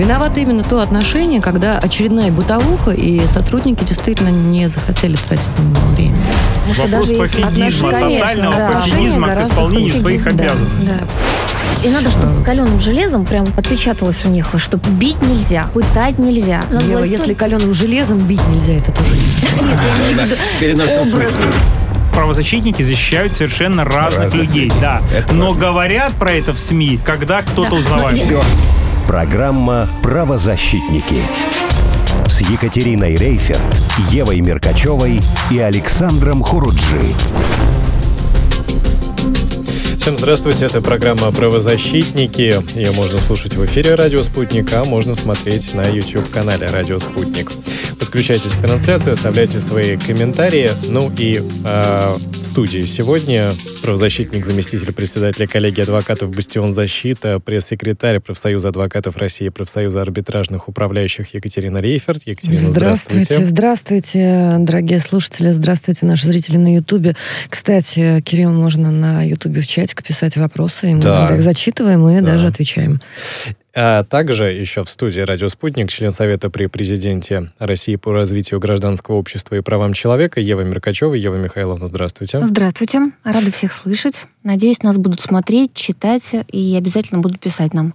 Виновато именно то отношение, когда очередная бытовуха, и сотрудники действительно не захотели тратить на него время. Вопрос пофигизма, тотального да. пофигизма к исполнению своих обязанностей. Да, да. И надо, чтобы каленым железом прям отпечаталось у них, что бить нельзя, пытать нельзя. Ева, если каленым железом бить нельзя, это тоже нет. Нет, я имею в виду правозащитники защищают совершенно разных, разных людей, людей, да. Это Но важно. говорят про это в СМИ, когда кто-то да. узнавает. Программа «Правозащитники» с Екатериной Рейферт, Евой Меркачевой и Александром Хуруджи. Всем здравствуйте, это программа «Правозащитники». Ее можно слушать в эфире «Радио Спутник», а можно смотреть на YouTube-канале «Радио Спутник». Подключайтесь к трансляции, оставляйте свои комментарии. Ну и э, в студии сегодня правозащитник, заместитель председателя коллегии адвокатов «Бастион защита», пресс-секретарь профсоюза адвокатов России, профсоюза арбитражных управляющих Екатерина Рейферт. Екатерина, здравствуйте. Здравствуйте, здравствуйте, дорогие слушатели, здравствуйте, наши зрители на Ютубе. Кстати, Кирилл, можно на Ютубе в чатик писать вопросы, и мы да. их зачитываем и да. даже отвечаем. А также еще в студии «Радио Спутник» член Совета при президенте России по развитию гражданского общества и правам человека Ева Меркачева. Ева Михайловна, здравствуйте. Здравствуйте. Рада всех слышать. Надеюсь, нас будут смотреть, читать и обязательно будут писать нам.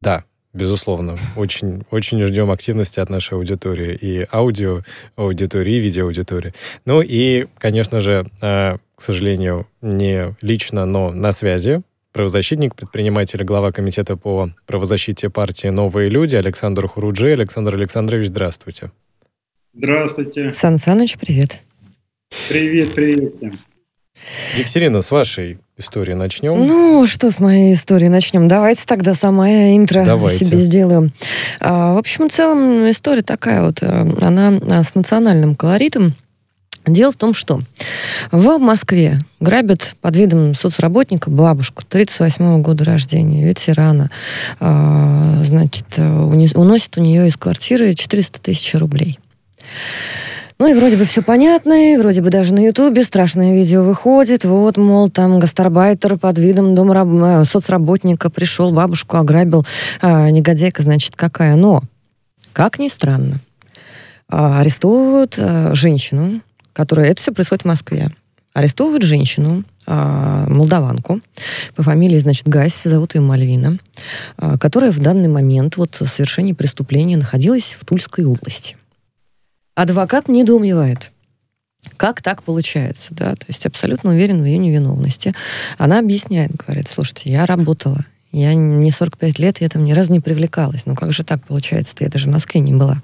Да, безусловно. Очень, очень ждем активности от нашей аудитории. И аудио аудитории, и видео аудитории. Ну и, конечно же, а, к сожалению, не лично, но на связи правозащитник, предприниматель, глава комитета по правозащите партии «Новые люди» Александр Хуруджи. Александр Александрович, здравствуйте. Здравствуйте. Сан Саныч, привет. Привет, привет всем. Екатерина, с вашей истории начнем. Ну, что с моей истории начнем? Давайте тогда сама интро Давайте. себе сделаю. А, в общем и целом история такая вот, э, она а, с национальным колоритом. Дело в том, что в Москве грабят под видом соцработника бабушку 38 года рождения, ветерана. А, значит, уносит у нее из квартиры 400 тысяч рублей. Ну и вроде бы все понятно, и вроде бы даже на Ютубе страшное видео выходит. Вот, мол, там гастарбайтер под видом домораб... Э, соцработника пришел, бабушку ограбил. А, негодяйка, значит, какая. Но, как ни странно, а, арестовывают а, женщину, которая... Это все происходит в Москве. Арестовывают женщину, а, молдаванку, по фамилии, значит, Гась, зовут ее Мальвина, которая в данный момент вот совершения преступления находилась в Тульской области. Адвокат недоумевает. Как так получается, да? То есть абсолютно уверен в ее невиновности. Она объясняет, говорит, слушайте, я работала, я не 45 лет, я там ни разу не привлекалась. Ну как же так получается-то? Я даже в Москве не была.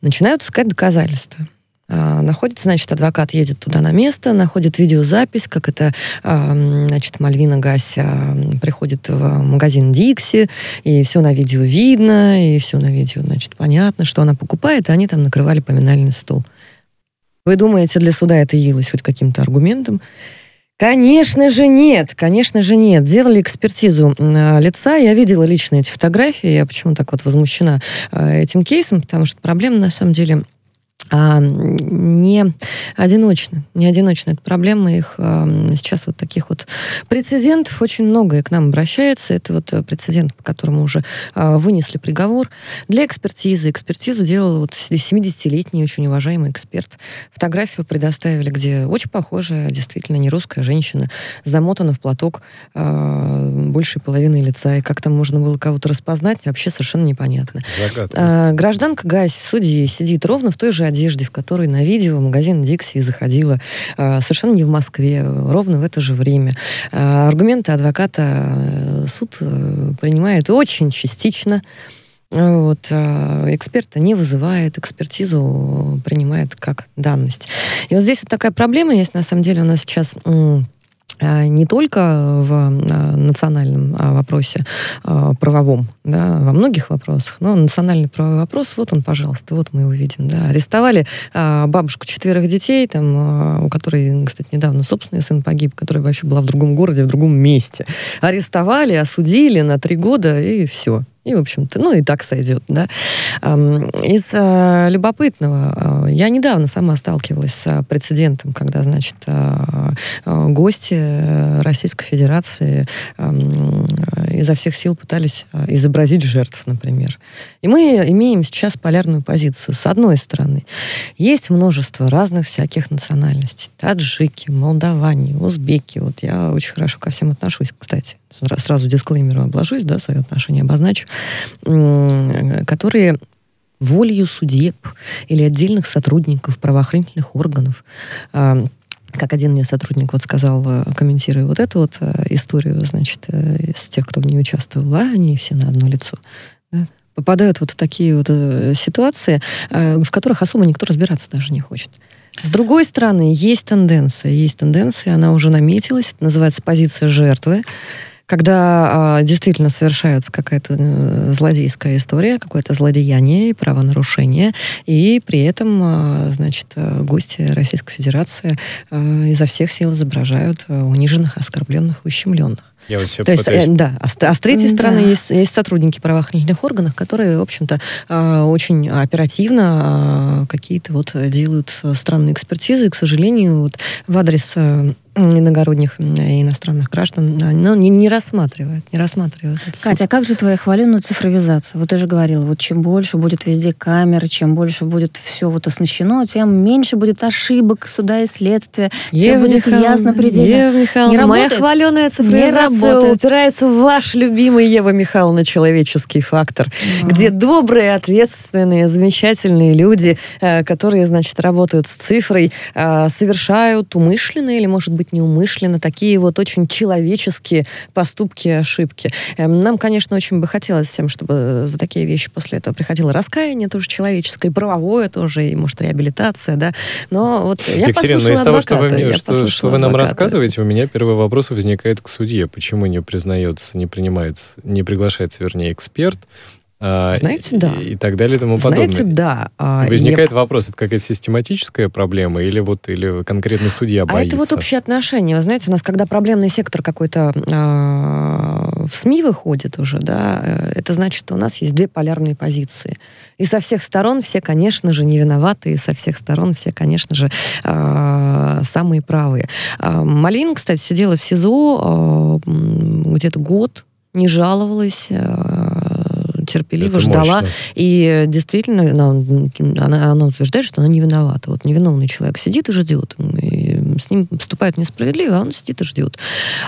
Начинают искать доказательства. А, находится, значит, адвокат едет туда на место, находит видеозапись, как это, а, значит, Мальвина Гася приходит в магазин Дикси, и все на видео видно, и все на видео, значит, понятно, что она покупает, и они там накрывали поминальный стол. Вы думаете, для суда это явилось хоть каким-то аргументом? Конечно же нет, конечно же нет. Делали экспертизу лица, я видела лично эти фотографии, я почему так вот возмущена этим кейсом, потому что проблема на самом деле а, не одиночны. Не одиночны. Это проблема их а, сейчас вот таких вот прецедентов очень много и к нам обращается. Это вот э, прецедент, по которому уже а, вынесли приговор для экспертизы. Экспертизу делал вот 70-летний очень уважаемый эксперт. Фотографию предоставили, где очень похожая, действительно, не русская женщина, замотана в платок а, большей половины лица. И как там можно было кого-то распознать, вообще совершенно непонятно. А, гражданка Гайс в суде сидит ровно в той же одежде, в которой на видео магазин Дикси заходила, э, совершенно не в Москве, ровно в это же время. Э, аргументы адвоката э, суд принимает очень частично. Вот, эксперта не вызывает, экспертизу принимает как данность. И вот здесь вот такая проблема есть, на самом деле, у нас сейчас не только в а, национальном а, вопросе правовом, да, во многих вопросах, но национальный правовой вопрос, вот он, пожалуйста, вот мы его видим. Да. Арестовали бабушку четверых детей, там, у которой, кстати, недавно собственный сын погиб, которая вообще была в другом городе, в другом месте. Арестовали, осудили на три года, и все И, в общем-то, ну и так сойдет, да. Из э, любопытного, э, я недавно сама сталкивалась с прецедентом, когда, значит, э, гости Российской Федерации изо всех сил пытались изобразить жертв, например. И мы имеем сейчас полярную позицию. С одной стороны, есть множество разных всяких национальностей. Таджики, молдаване, узбеки. Вот я очень хорошо ко всем отношусь, кстати. Сразу дисклеймером обложусь, да, свои отношения обозначу. Которые волею судеб или отдельных сотрудников правоохранительных органов а, как один мне сотрудник вот сказал, э, комментируя вот эту вот э, историю, значит, э, из тех, кто в ней участвовал, а они все на одно лицо. Да? Попадают вот в такие вот ситуации, в которых особо никто разбираться даже не хочет. С другой стороны, есть тенденция, есть тенденция, она уже наметилась, это называется позиция жертвы когда а, действительно совершается какая-то э, злодейская история, какое-то злодеяние и правонарушение, и при этом, а, значит, э, гости Российской Федерации а, изо всех сил изображают э, униженных, оскорбленных, ущемленных. Я вот То пытаюсь... есть, да, а с, а с третьей да. стороны есть, есть сотрудники правоохранительных органов, которые, в общем-то, очень оперативно какие-то вот делают странные экспертизы, и, к сожалению, вот в адрес иногородних иностранных граждан, но не, не рассматривают, не рассматривают. Катя, а как же твоя хваленая цифровизация? Вот ты же говорила, вот чем больше будет везде камер, чем больше будет все вот оснащено, тем меньше будет ошибок суда и следствия, Ева будет ясно предельно. Ева Михайловна, не моя хваленая цифровизация упирается в ваш любимый Ева Михайловна человеческий фактор, а. где добрые, ответственные, замечательные люди, э, которые, значит, работают с цифрой, э, совершают умышленные или, может быть, быть неумышленно, такие вот очень человеческие поступки и ошибки. Эм, нам, конечно, очень бы хотелось всем, чтобы за такие вещи после этого приходило раскаяние тоже человеческое, и правовое тоже, и, может, реабилитация, да. Но вот я Екатерина, но из того, что вы, мне, что, что вы нам адвоката. рассказываете, у меня первый вопрос возникает к судье. Почему не признается, не принимается, не приглашается, вернее, эксперт, Знаете, да. И так далее и тому подобное. Знаете, да. А, Возникает я... вопрос, это какая-то систематическая проблема или вот или конкретный судья боится? А это вот общее отношение. Вы знаете, у нас когда проблемный сектор какой-то э, в СМИ выходит уже, да, э, это значит, что у нас есть две полярные позиции. И со всех сторон все, конечно же, не виноваты, и со всех сторон все, конечно же, э, самые правые. Э, Малин, кстати, сидела в СИЗО э, где-то год, не жаловалась, терпеливо Это ждала. Мощно. И действительно, она, она, она утверждает, что она не виновата. Вот невиновный человек сидит и ждет. И с ним поступают несправедливо, а он сидит и ждет.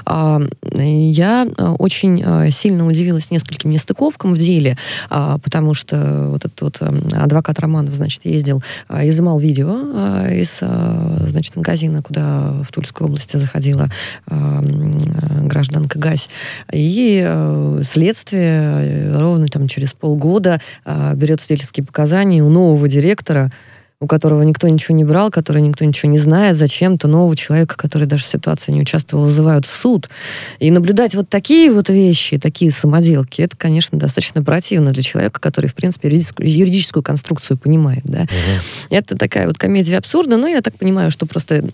А, я а, очень а, сильно удивилась нескольким нестыковкам в деле, а, потому что вот этот вот адвокат Романов, значит, ездил, изымал видео из, значит, магазина, куда в Тульской области заходила гражданка Гась. И следствие ровно там через полгода берет свидетельские показания у нового директора, у которого никто ничего не брал, который никто ничего не знает, зачем-то нового человека, который даже в ситуации не участвовал, вызывают в суд. И наблюдать вот такие вот вещи, такие самоделки, это, конечно, достаточно противно для человека, который, в принципе, юридическую, юридическую конструкцию понимает. Да? Угу. Это такая вот комедия абсурда, но я так понимаю, что просто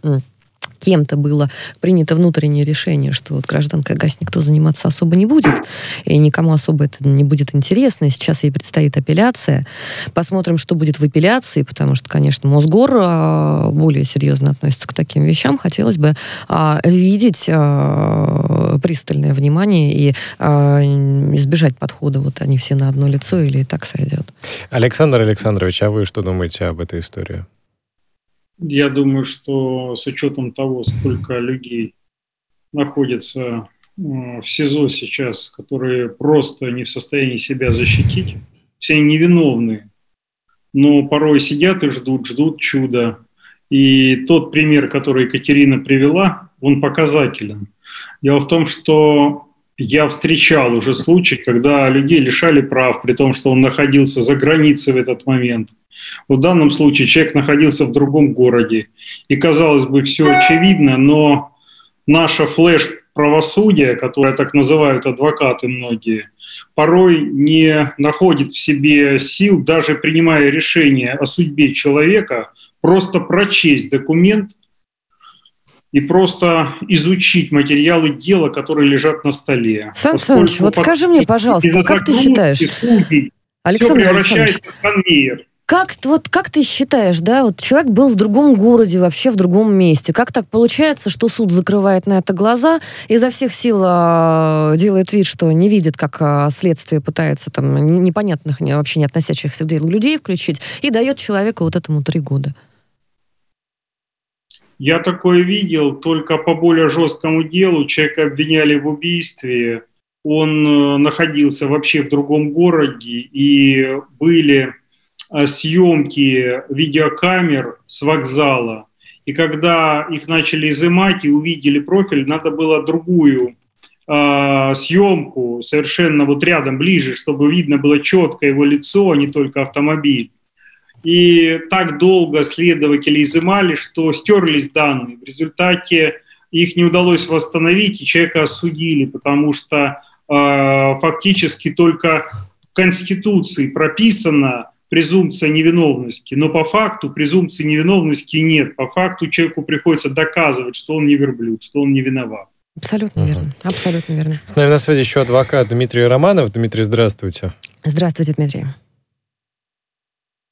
кем-то было принято внутреннее решение, что вот гражданка ГАЗ никто заниматься особо не будет, и никому особо это не будет интересно. Сейчас ей предстоит апелляция. Посмотрим, что будет в апелляции, потому что, конечно, Мосгор а, более серьезно относится к таким вещам. Хотелось бы а, видеть а, пристальное внимание и избежать подхода, вот они все на одно лицо или и так сойдет. Александр Александрович, а вы что думаете об этой истории? Я думаю, что с учетом того, сколько людей находится э, в СИЗО сейчас, которые просто не в состоянии себя защитить, все невиновные, но порой сидят и ждут, ждут чуда. И тот пример, который Екатерина привела, он показателен. Дело в том, что я встречал уже случай, когда людей лишали прав, при том, что он находился за границей в этот момент – в данном случае человек находился в другом городе. И, казалось бы, все очевидно, но наша флеш-правосудие, которое так называют адвокаты многие, порой не находит в себе сил, даже принимая решение о судьбе человека, просто прочесть документ, и просто изучить материалы дела, которые лежат на столе. Сан Саныч, вот скажи мне, пожалуйста, как ты считаешь? Судей, Александр все превращается в конвейер. Как, вот, как ты считаешь, да, вот человек был в другом городе, вообще в другом месте. Как так получается, что суд закрывает на это глаза, изо всех сил э, делает вид, что не видит, как э, следствие пытается там непонятных, вообще не относящихся к делу людей включить, и дает человеку вот этому три года? Я такое видел, только по более жесткому делу. Человека обвиняли в убийстве, он э, находился вообще в другом городе, и были съемки видеокамер с вокзала. И когда их начали изымать и увидели профиль, надо было другую э, съемку совершенно вот рядом, ближе, чтобы видно было четко его лицо, а не только автомобиль. И так долго следователи изымали, что стерлись данные. В результате их не удалось восстановить, и человека осудили, потому что э, фактически только в Конституции прописано, презумпция невиновности, но по факту презумпции невиновности нет. По факту человеку приходится доказывать, что он не верблюд, что он не виноват. Абсолютно угу. верно. Абсолютно верно. С нами на связи еще адвокат Дмитрий Романов. Дмитрий, здравствуйте. Здравствуйте, Дмитрий.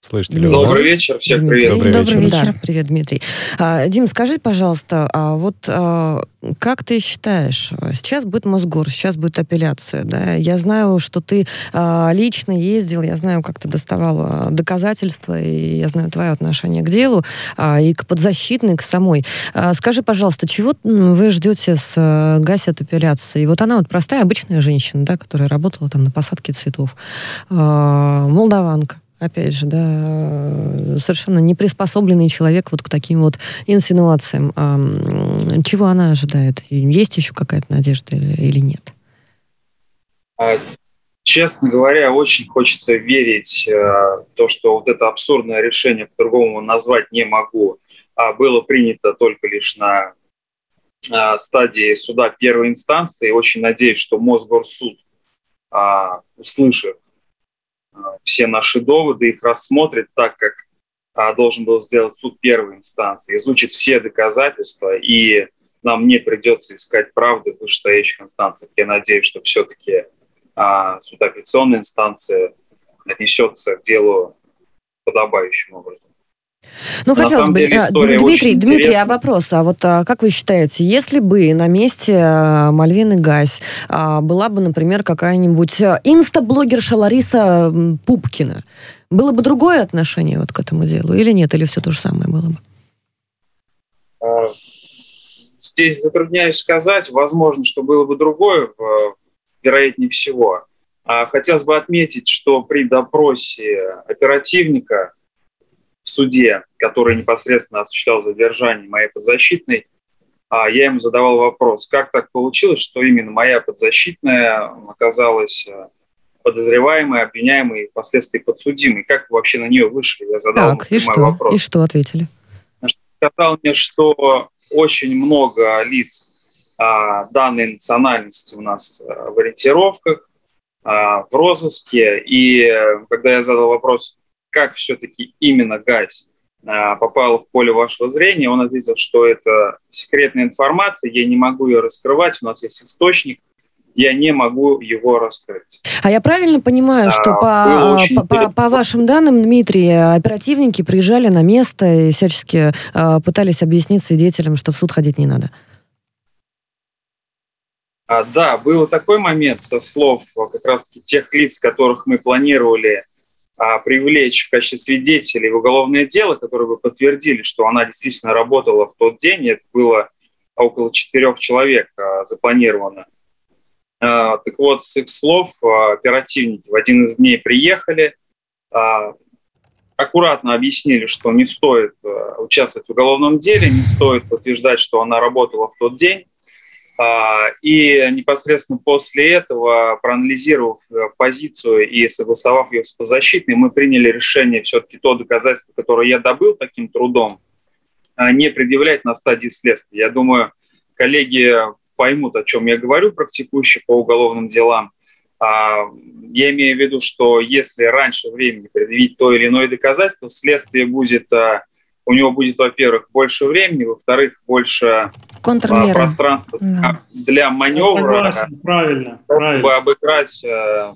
Слышите ли Добрый вечер, всех Дмитрий. привет. Добрый, Добрый вечер. вечер. Да, привет, Дмитрий. А, Дим, скажи, пожалуйста, а вот а, как ты считаешь, сейчас будет Мосгор, сейчас будет апелляция, да? Я знаю, что ты а, лично ездил, я знаю, как ты доставал а, доказательства, и я знаю твое отношение к делу, а, и к подзащитной, к самой. А, скажи, пожалуйста, чего вы ждете с а, Гаси от апелляции? Вот она вот простая, обычная женщина, да, которая работала там на посадке цветов, а, молдаванка опять же, да, совершенно не приспособленный человек вот к таким вот инсинуациям. А, чего она ожидает? Есть еще какая-то надежда или, нет? А, честно говоря, очень хочется верить э, то, что вот это абсурдное решение по-другому назвать не могу, а было принято только лишь на а, стадии суда первой инстанции. Очень надеюсь, что Мосгорсуд, услышав все наши доводы, их рассмотрит так, как а, должен был сделать суд первой инстанции, изучит все доказательства, и нам не придется искать правды в вышестоящих инстанциях. Я надеюсь, что все-таки а, суд апелляционной инстанции отнесется к делу подобающим образом. Ну, на хотелось бы, деле, а, Дмитрий, Дмитрий, а вопрос, а вот а, как вы считаете, если бы на месте а, Мальвины Гась а, была бы, например, какая-нибудь а, инстаблогерша Лариса Пупкина, было бы другое отношение вот к этому делу или нет, или все то же самое было бы? А, здесь затрудняюсь сказать, возможно, что было бы другое, вероятнее всего. Хотелось бы отметить, что при допросе оперативника суде, который непосредственно осуществлял задержание моей подзащитной, а я ему задавал вопрос, как так получилось, что именно моя подзащитная оказалась э, подозреваемой, обвиняемой и впоследствии подсудимой. Как вы вообще на нее вышли? Я задал так, и что? вопрос. И что ответили? Сказал мне, что очень много лиц а, данной национальности у нас а, в ориентировках, а, в розыске. И э, когда я задал вопрос, как все-таки именно газ а, попал в поле вашего зрения, он ответил, что это секретная информация, я не могу ее раскрывать, у нас есть источник, я не могу его раскрыть. А я правильно понимаю, что а, по, по, по, по вашим данным, Дмитрий, оперативники приезжали на место и всячески а, пытались объяснить свидетелям, что в суд ходить не надо? А, да, был такой момент со слов как раз-таки тех лиц, которых мы планировали а, привлечь в качестве свидетелей в уголовное дело, которые бы подтвердили, что она действительно работала в тот день, это было около четырех человек а, запланировано. А, так вот, с их слов оперативники в один из дней приехали, аккуратно объяснили, что не стоит участвовать в уголовном деле, не стоит подтверждать, что она работала в тот день, а, и непосредственно после этого, проанализировав э, позицию и согласовав ее с подзащитной, мы приняли решение все-таки то доказательство, которое я добыл таким трудом, а, не предъявлять на стадии следствия. Я думаю, коллеги поймут, о чем я говорю, практикующие по уголовным делам. А, я имею в виду, что если раньше времени предъявить то или иное доказательство, следствие будет, у него будет, во-первых, больше времени, во-вторых, больше Контрмеры. пространство да. для маневра, Согласен, правильно, чтобы правильно. обыграть э,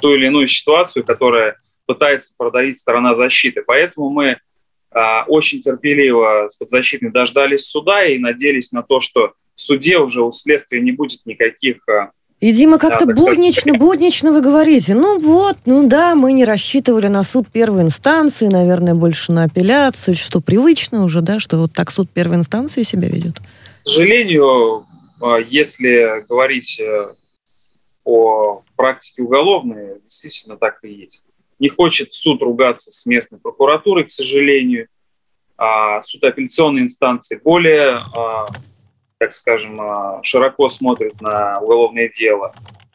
ту или иную ситуацию, которая пытается продавить сторона защиты. Поэтому мы э, очень терпеливо с подзащитной дождались суда и надеялись на то, что в суде уже у следствия не будет никаких э, и, Дима, как-то да, буднично, буднично вы говорите. Ну вот, ну да, мы не рассчитывали на суд первой инстанции, наверное, больше на апелляцию, что привычно уже, да, что вот так суд первой инстанции себя ведет. К сожалению, а, если говорить э, о практике уголовной, действительно так и есть. Не хочет суд ругаться с местной прокуратурой, к сожалению. А суд апелляционной инстанции более а, так скажем, а, широко смотрит на уголовное дело.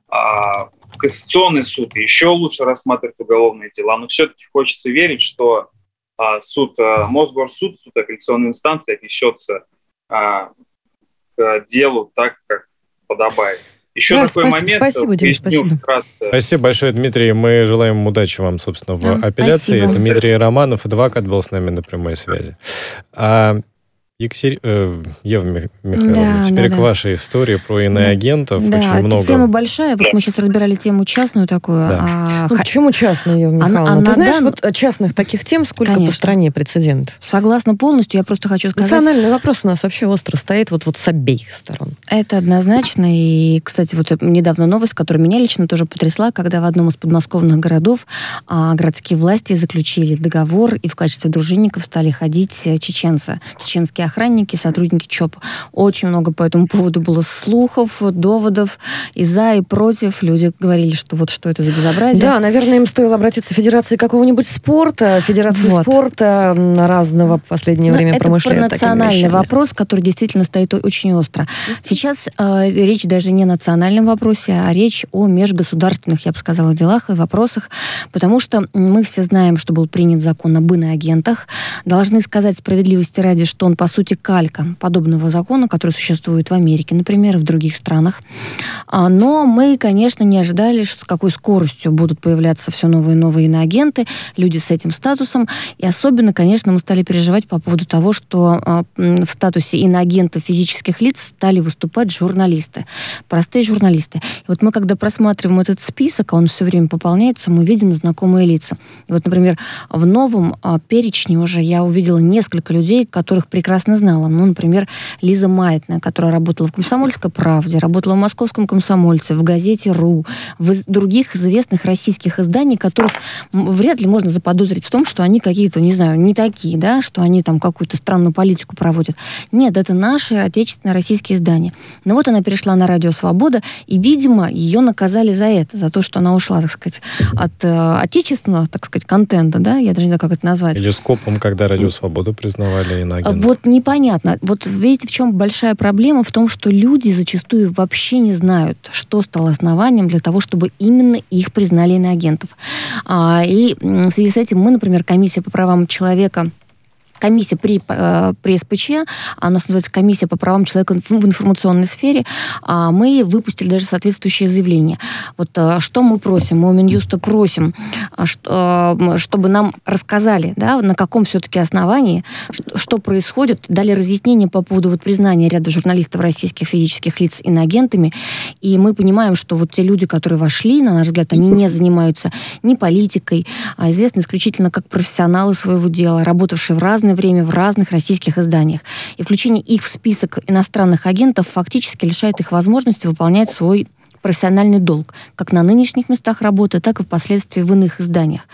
А Конституционный суд еще лучше рассматривает уголовные дела, но все-таки хочется верить, что суд, Мосгорсуд, суд апелляционной инстанции отнесется к делу так, как подобает. Еще да, такой спасибо, момент. Спасибо, Дим, спасибо. Вкратце. Спасибо большое, Дмитрий. Мы желаем удачи вам, собственно, в да, апелляции. Спасибо. Дмитрий Романов, адвокат, был с нами на прямой связи. А Екатери... Э, Ева Михайловна, да, теперь да, к да. вашей истории про иноагентов. Да, Очень это много... тема большая. Вот мы сейчас разбирали тему частную такую. Да. А... Ну, почему частную, Ева Михайловна? А, а Ты знаешь, дан... вот частных таких тем сколько Конечно. по стране прецедентов? Согласна полностью. Я просто хочу сказать... Национальный вопрос у нас вообще остро стоит вот, вот с обеих сторон. Это однозначно. И, кстати, вот недавно новость, которая меня лично тоже потрясла, когда в одном из подмосковных городов а, городские власти заключили договор, и в качестве дружинников стали ходить чеченцы, чеченские охранники, сотрудники ЧОП. Очень много по этому поводу было слухов, доводов и за, и против. Люди говорили, что вот что это за безобразие. Да, наверное, им стоило обратиться в Федерацию какого-нибудь спорта, Федерации вот. спорта разного в последнее Но время Это национальный вопрос, который действительно стоит очень остро. Сейчас э, речь даже не о национальном вопросе, а речь о межгосударственных, я бы сказала, делах и вопросах, потому что мы все знаем, что был принят закон об иноагентах. Должны сказать справедливости ради, что он, по сути, калька подобного закона, который существует в Америке, например, и в других странах. А, но мы, конечно, не ожидали, с какой скоростью будут появляться все новые и новые иноагенты, люди с этим статусом. И особенно, конечно, мы стали переживать по поводу того, что а, в статусе иноагента физических лиц стали выступать журналисты, простые журналисты. И вот мы, когда просматриваем этот список, а он все время пополняется, мы видим знакомые лица. И вот, например, в новом а, перечне уже я увидела несколько людей, которых прекрасно знала. Ну, например, Лиза Маятная, которая работала в «Комсомольской правде», работала в «Московском комсомольце», в газете «РУ», в других известных российских изданиях, которых вряд ли можно заподозрить в том, что они какие-то, не знаю, не такие, да, что они там какую-то странную политику проводят. Нет, это наши отечественные российские издания. Но вот она перешла на «Радио Свобода», и, видимо, ее наказали за это, за то, что она ушла, так сказать, от э, отечественного, так сказать, контента, да, я даже не знаю, как это назвать. Или скопом, когда «Радио Свобода» признавали иноагентом. Вот не непонятно. Вот видите, в чем большая проблема? В том, что люди зачастую вообще не знают, что стало основанием для того, чтобы именно их признали иноагентов. А, и в связи с этим мы, например, комиссия по правам человека комиссия при, э, при СПЧ, она нас называется комиссия по правам человека в информационной сфере, а мы выпустили даже соответствующее заявление. Вот э, что мы просим? Мы у Минюста просим, э, чтобы нам рассказали, да, на каком все-таки основании, что происходит, дали разъяснение по поводу вот признания ряда журналистов российских физических лиц иноагентами, и мы понимаем, что вот те люди, которые вошли, на наш взгляд, они не занимаются ни политикой, а известны исключительно как профессионалы своего дела, работавшие в разные разное время в разных российских изданиях. И включение их в список иностранных агентов фактически лишает их возможности выполнять свой профессиональный долг, как на нынешних местах работы, так и впоследствии в иных изданиях.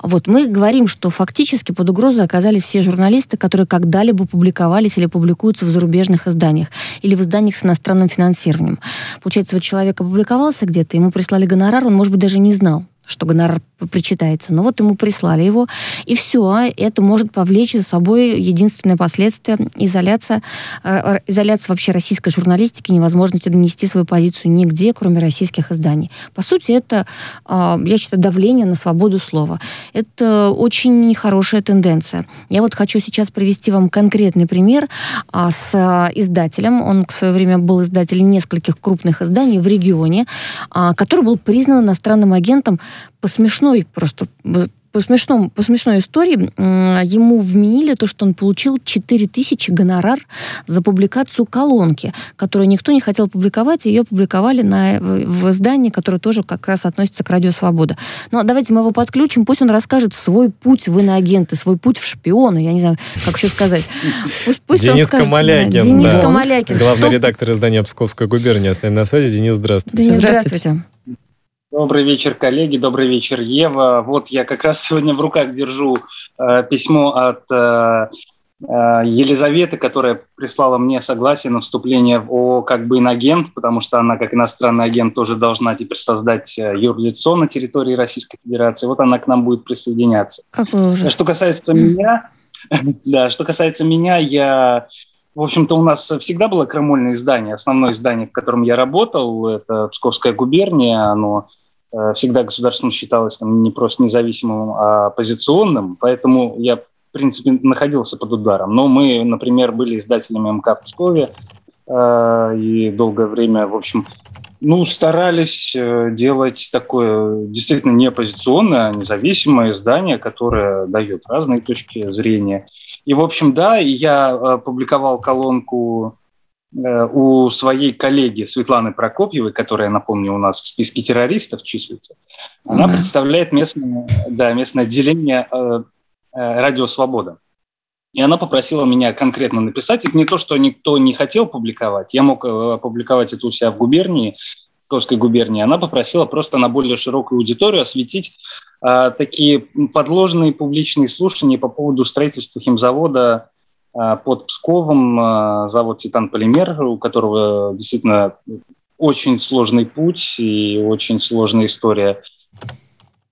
Вот мы говорим, что фактически под угрозой оказались все журналисты, которые когда-либо публиковались или публикуются в зарубежных изданиях или в изданиях с иностранным финансированием. Получается, вот человек опубликовался где-то, ему прислали гонорар, он, может быть, даже не знал, что гонорар причитается. Но вот ему прислали его, и все. А это может повлечь за собой единственное последствие изоляция, изоляция вообще российской журналистики, невозможности донести свою позицию нигде, кроме российских изданий. По сути, это, а, я считаю, давление на свободу слова. Это очень нехорошая тенденция. Я вот хочу сейчас привести вам конкретный пример а, с издателем. Он в свое время был издателем нескольких крупных изданий в регионе, который был признан иностранным агентом по смешной просто по, смешному, по смешной истории ему вменили то, что он получил 4000 гонорар за публикацию колонки, которую никто не хотел публиковать, и ее публиковали на, в, в издании, которое тоже как раз относится к Радио Свобода. Но давайте мы его подключим, пусть он расскажет свой путь в иноагенты, свой путь в шпионы, я не знаю, как еще сказать. Пусть, пусть Денис скажет, Камалякин, да. Денис да. Камалякин. Главный что... редактор издания «Псковская губерния». Оставим на связи. Денис, здравствуйте. Денис, здравствуйте. Добрый вечер, коллеги, добрый вечер, Ева. Вот я как раз сегодня в руках держу э, письмо от э, э, Елизаветы, которая прислала мне согласие на вступление в ООО как бы инагент, потому что она как иностранный агент тоже должна теперь создать э, юрлицо на территории Российской Федерации. Вот она к нам будет присоединяться. Какой ужас. Что касается меня, да, что касается меня, я в общем-то, у нас всегда было крамольное издание, основное издание, в котором я работал, это Псковская губерния, оно всегда государством считалось там, не просто независимым, а оппозиционным, поэтому я, в принципе, находился под ударом. Но мы, например, были издателями МК в Пскове, э, и долгое время, в общем, ну, старались э, делать такое действительно не оппозиционное, а независимое издание, которое дает разные точки зрения. И, в общем, да, я э, публиковал колонку э, у своей коллеги Светланы Прокопьевой, которая, напомню, у нас в списке террористов числится. Она mm-hmm. представляет местное, да, местное отделение э, «Радио Свобода». И она попросила меня конкретно написать. Это не то, что никто не хотел публиковать. Я мог опубликовать это у себя в губернии, Псковской губернии. Она попросила просто на более широкую аудиторию осветить а, такие подложные публичные слушания по поводу строительства химзавода под Псковом, а, завод «Титан Полимер», у которого действительно очень сложный путь и очень сложная история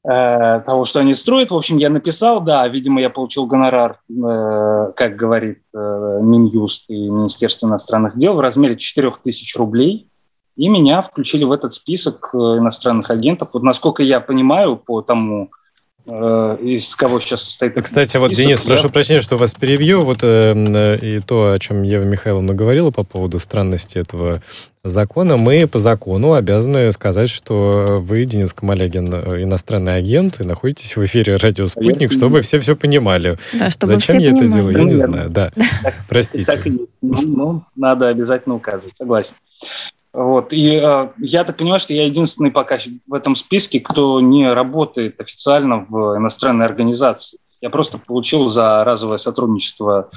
э, того, что они строят. В общем, я написал, да, видимо, я получил гонорар, э, как говорит э, Минюст и Министерство иностранных дел, в размере 4000 рублей – и меня включили в этот список э, иностранных агентов. Вот насколько я понимаю по тому, э, из кого сейчас состоит Кстати, список, вот, Денис, я... прошу прощения, что вас перебью. Вот э, э, и то, о чем Ева Михайловна говорила по поводу странности этого закона. Мы по закону обязаны сказать, что вы, Денис Камалягин, иностранный агент, и находитесь в эфире «Радио Спутник», чтобы все все понимали. Да, чтобы Зачем я понимали. это делаю, я не знаю. Да, простите. Так и есть. Ну, ну, надо обязательно указывать, согласен. Вот. И э, я так понимаю, что я единственный пока в этом списке, кто не работает официально в иностранной организации. Я просто получил за разовое сотрудничество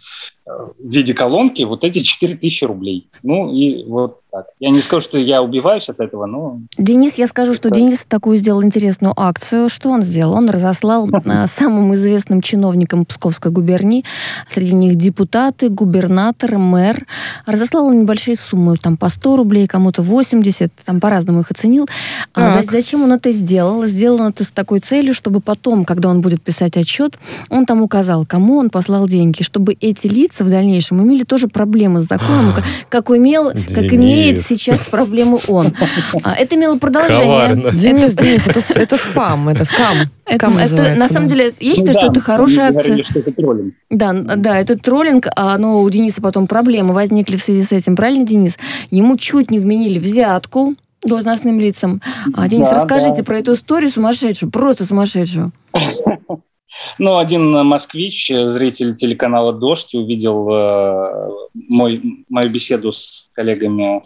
в виде колонки вот эти 4000 рублей. Ну и вот так. Я не скажу, что я убиваюсь от этого, но... Денис, я скажу, что Денис такую сделал интересную акцию. Что он сделал? Он разослал а, самым известным чиновникам Псковской губернии, среди них депутаты, губернатор, мэр. Разослал небольшие суммы, там по 100 рублей, кому-то 80, там по-разному их оценил. А зачем он это сделал? Сделал это с такой целью, чтобы потом, когда он будет писать отчет, он там указал, кому он послал деньги, чтобы эти лица в дальнейшем имели тоже проблемы с законом, как имел, как имеет сейчас проблему он. А, это имело продолжение. Денис, Денис, это, это спам, это скам. Это, это на самом деле, я считаю, ну, что это хорошая акция. что это троллинг. Да, да, это троллинг, а, но у Дениса потом проблемы возникли в связи с этим, правильно, Денис? Ему чуть не вменили взятку должностным лицам. А, Денис, да, расскажите да. про эту историю сумасшедшую, просто сумасшедшую. Ну, один москвич, зритель телеканала «Дождь», увидел э, мой, мою беседу с коллегами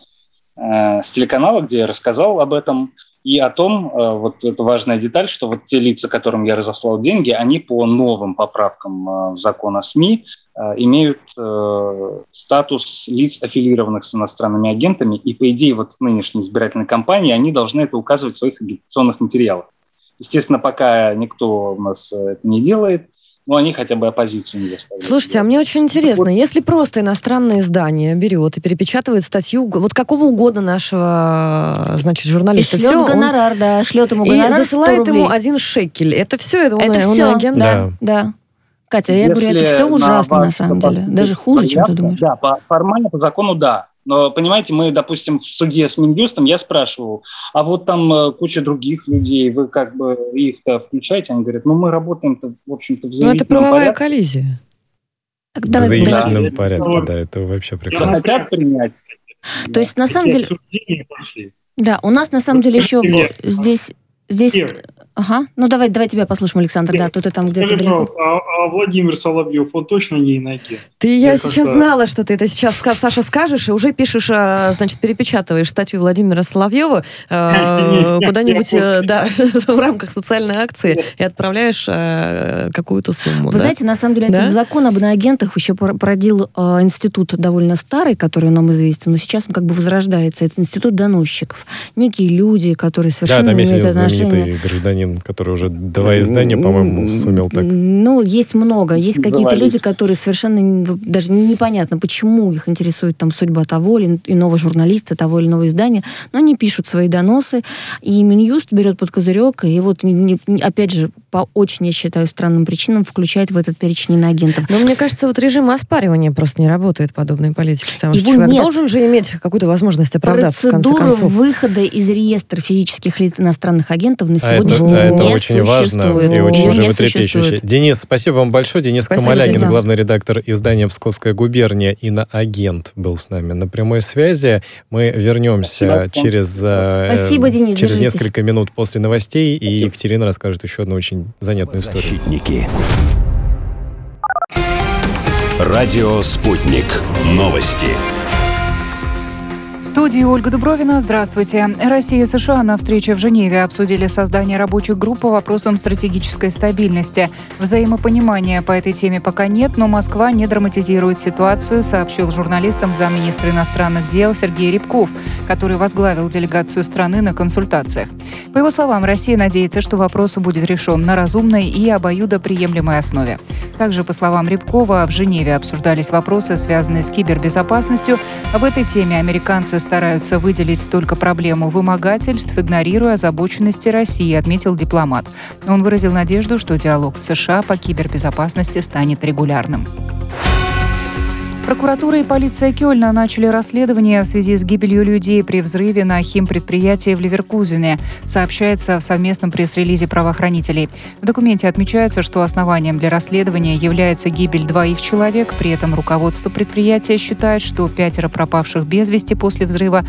э, с телеканала, где я рассказал об этом и о том, э, вот это важная деталь, что вот те лица, которым я разослал деньги, они по новым поправкам э, в закон о СМИ э, имеют э, статус лиц, аффилированных с иностранными агентами, и, по идее, вот в нынешней избирательной кампании они должны это указывать в своих агитационных материалах. Естественно, пока никто у нас это не делает, но они хотя бы оппозицию не заставляют. Слушайте, а мне очень интересно, вот. если просто иностранное издание берет и перепечатывает статью вот какого угодно нашего, значит, журналиста. И шлет все, гонорар, он... да, шлет ему гонорар И засылает ему один шекель. Это все, это, это он, все, он агент? Да, да. Катя, я Если говорю, это все ужасно на, на самом деле. Даже хуже, чем ты думаешь. Да, по, формально, по закону, да. Но, понимаете, мы, допустим, в суде с Минюстом, я спрашивал, а вот там э, куча других людей, вы как бы их-то включаете? Они говорят, ну мы работаем-то, в общем-то, в Ну это правовая порядке. коллизия. Так, в заявительном да. порядке, да, это вообще прекрасно. Хотят принять. То есть, на самом деле... Да, у нас на самом деле еще здесь, здесь Ага, ну давай, давай тебя послушаем, Александр, да, тут и там где-то далеко. А, а Владимир Соловьев, он точно не иноге? Ты, я, я сейчас знала, что ты это сейчас, Саша, скажешь, и уже пишешь, а, значит, перепечатываешь статью Владимира Соловьева а, куда-нибудь, э, да, в рамках социальной акции и отправляешь э, какую-то сумму. Вы знаете, на самом деле, этот закон об иноагентах еще породил институт довольно старый, который нам известен, но сейчас он как бы возрождается. Это институт доносчиков. Некие люди, которые совершенно не имеют отношения... гражданин гражданин, который уже два издания, по-моему, сумел так. Ну, есть много. Есть какие-то люди, которые совершенно даже непонятно, почему их интересует там судьба того или иного журналиста, того или иного издания, но они пишут свои доносы, и Минюст берет под козырек, и вот, опять же, по очень, я считаю, странным причинам включает в этот перечень иноагентов. Но мне кажется, вот режим оспаривания просто не работает подобной политики, потому Его что человек нет. должен же иметь какую-то возможность оправдаться Процедура в конце концов. выхода из реестра физических лиц иностранных агентов на а это, это очень важно и очень животрепещуще. Денис, спасибо вам большое. Денис спасибо Камалягин, главный редактор издания «Псковская губерния» и на агент был с нами на прямой связи. Мы вернемся спасибо. через, э, спасибо, Денис, через несколько минут после новостей, спасибо. и Екатерина расскажет еще одну очень занятную историю. Защитники. Радио «Спутник». Новости студии Ольга Дубровина. Здравствуйте. Россия и США на встрече в Женеве обсудили создание рабочих групп по вопросам стратегической стабильности. Взаимопонимания по этой теме пока нет, но Москва не драматизирует ситуацию, сообщил журналистам замминистра иностранных дел Сергей Рябков, который возглавил делегацию страны на консультациях. По его словам, Россия надеется, что вопрос будет решен на разумной и обоюдоприемлемой основе. Также, по словам Рябкова, в Женеве обсуждались вопросы, связанные с кибербезопасностью. В этой теме американцы стараются выделить только проблему вымогательств, игнорируя озабоченности России, отметил дипломат. Он выразил надежду, что диалог с США по кибербезопасности станет регулярным. Прокуратура и полиция Кёльна начали расследование в связи с гибелью людей при взрыве на химпредприятии в Ливеркузене, сообщается в совместном пресс-релизе правоохранителей. В документе отмечается, что основанием для расследования является гибель двоих человек, при этом руководство предприятия считает, что пятеро пропавших без вести после взрыва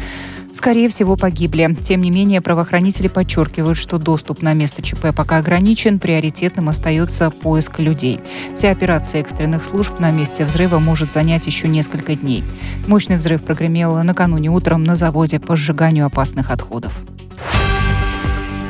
скорее всего, погибли. Тем не менее, правоохранители подчеркивают, что доступ на место ЧП пока ограничен, приоритетным остается поиск людей. Вся операция экстренных служб на месте взрыва может занять еще несколько дней. Мощный взрыв прогремел накануне утром на заводе по сжиганию опасных отходов.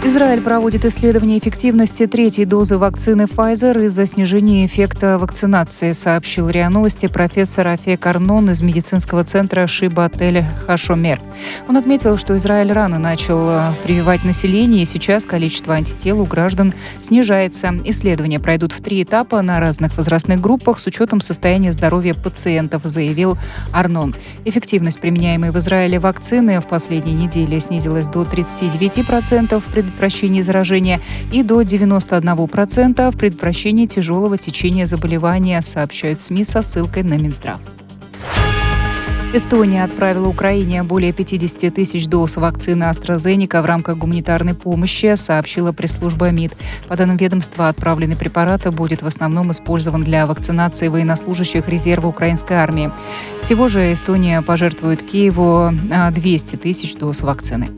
Израиль проводит исследование эффективности третьей дозы вакцины Pfizer из-за снижения эффекта вакцинации, сообщил РИА Новости профессор Афек Арнон из медицинского центра Шиба Отель Хашомер. Он отметил, что Израиль рано начал э, прививать население, и сейчас количество антител у граждан снижается. Исследования пройдут в три этапа на разных возрастных группах с учетом состояния здоровья пациентов, заявил Арнон. Эффективность применяемой в Израиле вакцины в последние недели снизилась до 39% при предотвращении заражения и до 91% в предотвращении тяжелого течения заболевания, сообщают СМИ со ссылкой на Минздрав. Эстония отправила Украине более 50 тысяч доз вакцины AstraZeneca в рамках гуманитарной помощи, сообщила пресс-служба МИД. По данным ведомства, отправленный препарат будет в основном использован для вакцинации военнослужащих резерва украинской армии. Всего же Эстония пожертвует Киеву 200 тысяч доз вакцины.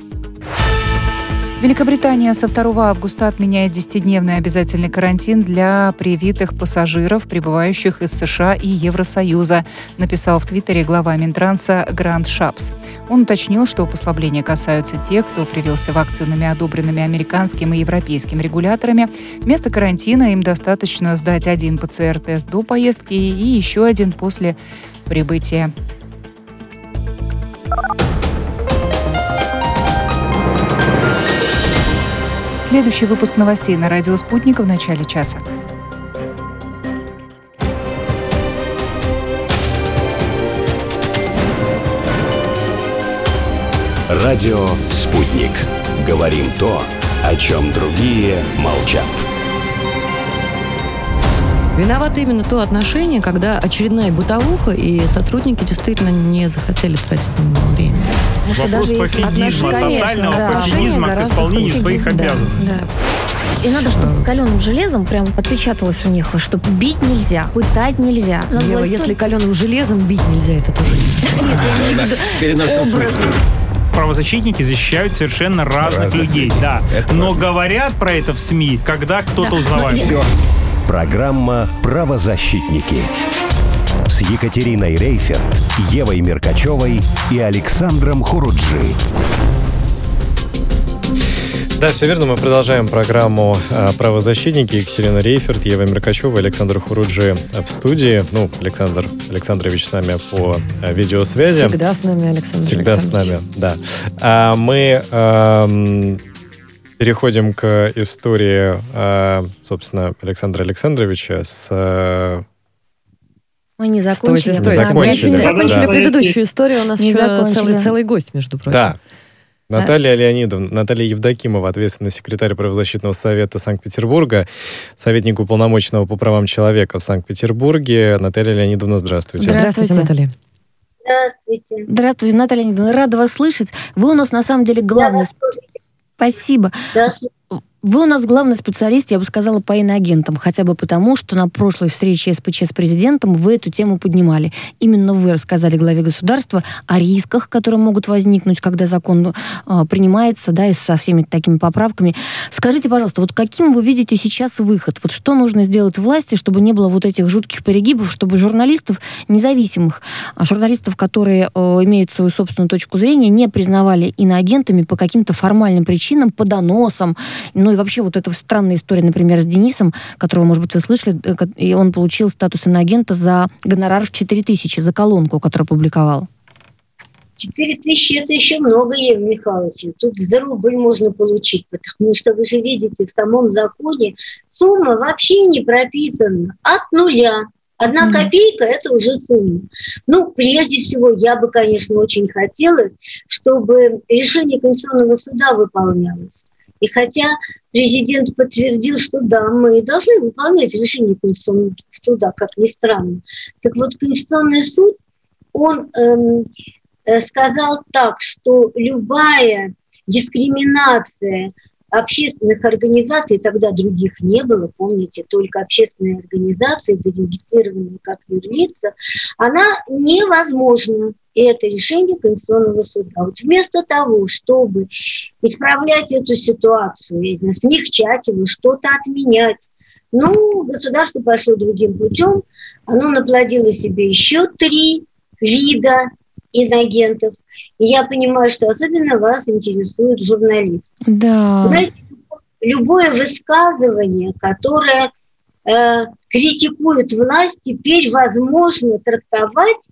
Великобритания со 2 августа отменяет 10-дневный обязательный карантин для привитых пассажиров, прибывающих из США и Евросоюза, написал в Твиттере глава Минтранса Грант Шапс. Он уточнил, что послабления касаются тех, кто привился вакцинами, одобренными американским и европейским регуляторами. Вместо карантина им достаточно сдать один ПЦР-тест до поездки и еще один после прибытия. Следующий выпуск новостей на радио «Спутник» в начале часа. Радио «Спутник». Говорим то, о чем другие молчат. Виновато именно то отношение, когда очередная бытовуха, и сотрудники действительно не захотели тратить на него время. Вопрос даже пофигизма, тотального да. пофигизма к исполнению своих да, обязанностей. Да. И надо, чтобы каленым железом прям отпечаталось у них, что бить нельзя, пытать нельзя. Надо Ева, если каленым железом бить нельзя, это тоже Нет, я имею в виду правозащитники защищают совершенно разных, разных людей, да. Это Но важно. говорят про это в СМИ, когда кто-то да. узнавает. Все. Программа «Правозащитники» с Екатериной Рейферт, Евой Меркачевой и Александром Хуруджи. Да, все верно. Мы продолжаем программу э, «Правозащитники». Екатерина Рейферт, Ева Меркачева, Александр Хуруджи в студии. Ну, Александр Александрович с нами по э, видеосвязи. Всегда с нами, Александр Всегда с нами, да. А мы э, переходим к истории, э, собственно, Александра Александровича с э, мы не закончили. Стойте, стойте. закончили. Мы не закончили да. предыдущую историю. У нас не еще целый, целый гость, между прочим. Да. Наталья да. Леонидовна, Наталья Евдокимова, ответственный секретарь правозащитного совета Санкт-Петербурга, советник уполномоченного по правам человека в Санкт-Петербурге. Наталья Леонидовна, здравствуйте. Здравствуйте, Наталья. Здравствуйте. Здравствуйте, Наталья Леонидовна. Рада вас слышать. Вы у нас на самом деле главный... Спасибо. Здравствуйте. Вы у нас главный специалист, я бы сказала, по иноагентам, хотя бы потому, что на прошлой встрече СПЧ с президентом вы эту тему поднимали. Именно вы рассказали главе государства о рисках, которые могут возникнуть, когда закон э, принимается, да, и со всеми такими поправками. Скажите, пожалуйста, вот каким вы видите сейчас выход? Вот что нужно сделать власти, чтобы не было вот этих жутких перегибов, чтобы журналистов независимых, а журналистов, которые э, имеют свою собственную точку зрения, не признавали иноагентами по каким-то формальным причинам, по доносам, ну и вообще вот эта странная история, например, с Денисом, которого, может быть, вы слышали, э, и он получил статус иноагента за гонорар в 4 тысячи, за колонку, которую публиковал. 4 тысячи – это еще много, Ев Михайлович. Тут за рубль можно получить, потому что вы же видите, в самом законе сумма вообще не прописана от нуля. Одна копейка – это уже сумма. Ну, прежде всего, я бы, конечно, очень хотела, чтобы решение Конституционного суда выполнялось. И хотя президент подтвердил, что да, мы должны выполнять решение Конституционного суда, как ни странно, так вот Конституционный суд, он эм, э, сказал так, что любая дискриминация общественных организаций, тогда других не было, помните, только общественные организации, зарегистрированные как юрлица, она невозможна. И это решение Конституционного суда. Вот вместо того, чтобы исправлять эту ситуацию, смягчать его, что-то отменять, ну, государство пошло другим путем, оно наплодило себе еще три вида инагентов. И я понимаю, что особенно вас интересует журналист. Да. Знаете, любое высказывание, которое э, критикует власть, теперь возможно трактовать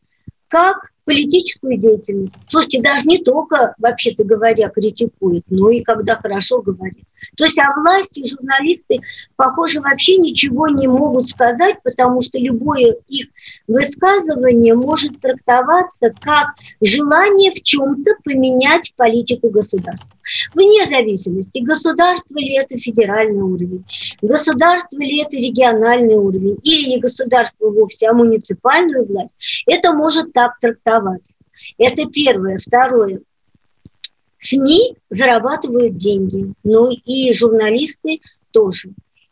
как политическую деятельность. Слушайте, даже не только, вообще-то говоря, критикует, но и когда хорошо говорит. То есть о власти журналисты, похоже, вообще ничего не могут сказать, потому что любое их высказывание может трактоваться как желание в чем-то поменять политику государства. Вне зависимости, государство ли это федеральный уровень, государство ли это региональный уровень, или не государство вовсе, а муниципальную власть, это может так трактоваться. Это первое. Второе. СМИ зарабатывают деньги, ну и журналисты тоже.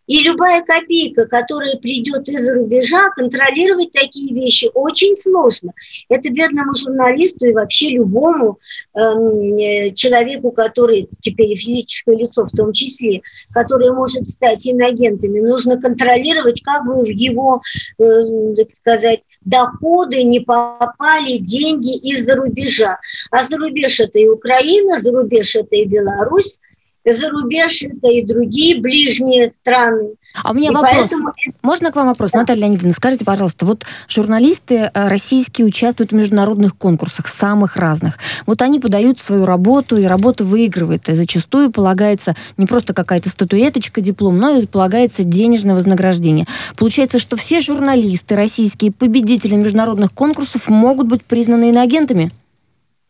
И любая копейка, которая придет из-за рубежа, контролировать такие вещи очень сложно. Это бедному журналисту и вообще любому эм, человеку, который теперь физическое лицо в том числе, который может стать инагентами, нужно контролировать, как бы в его, э, так сказать, доходы не попали деньги из-за рубежа. А за рубеж это и Украина, за рубеж это и Беларусь, за рубеж это и другие ближние страны. А у меня и вопрос. Поэтому... Можно к вам вопрос, да. Наталья Леонидовна? Скажите, пожалуйста, вот журналисты э, российские участвуют в международных конкурсах, самых разных. Вот они подают свою работу, и работа выигрывает. И зачастую полагается не просто какая-то статуэточка, диплом, но и полагается денежное вознаграждение. Получается, что все журналисты российские, победители международных конкурсов, могут быть признаны иноагентами?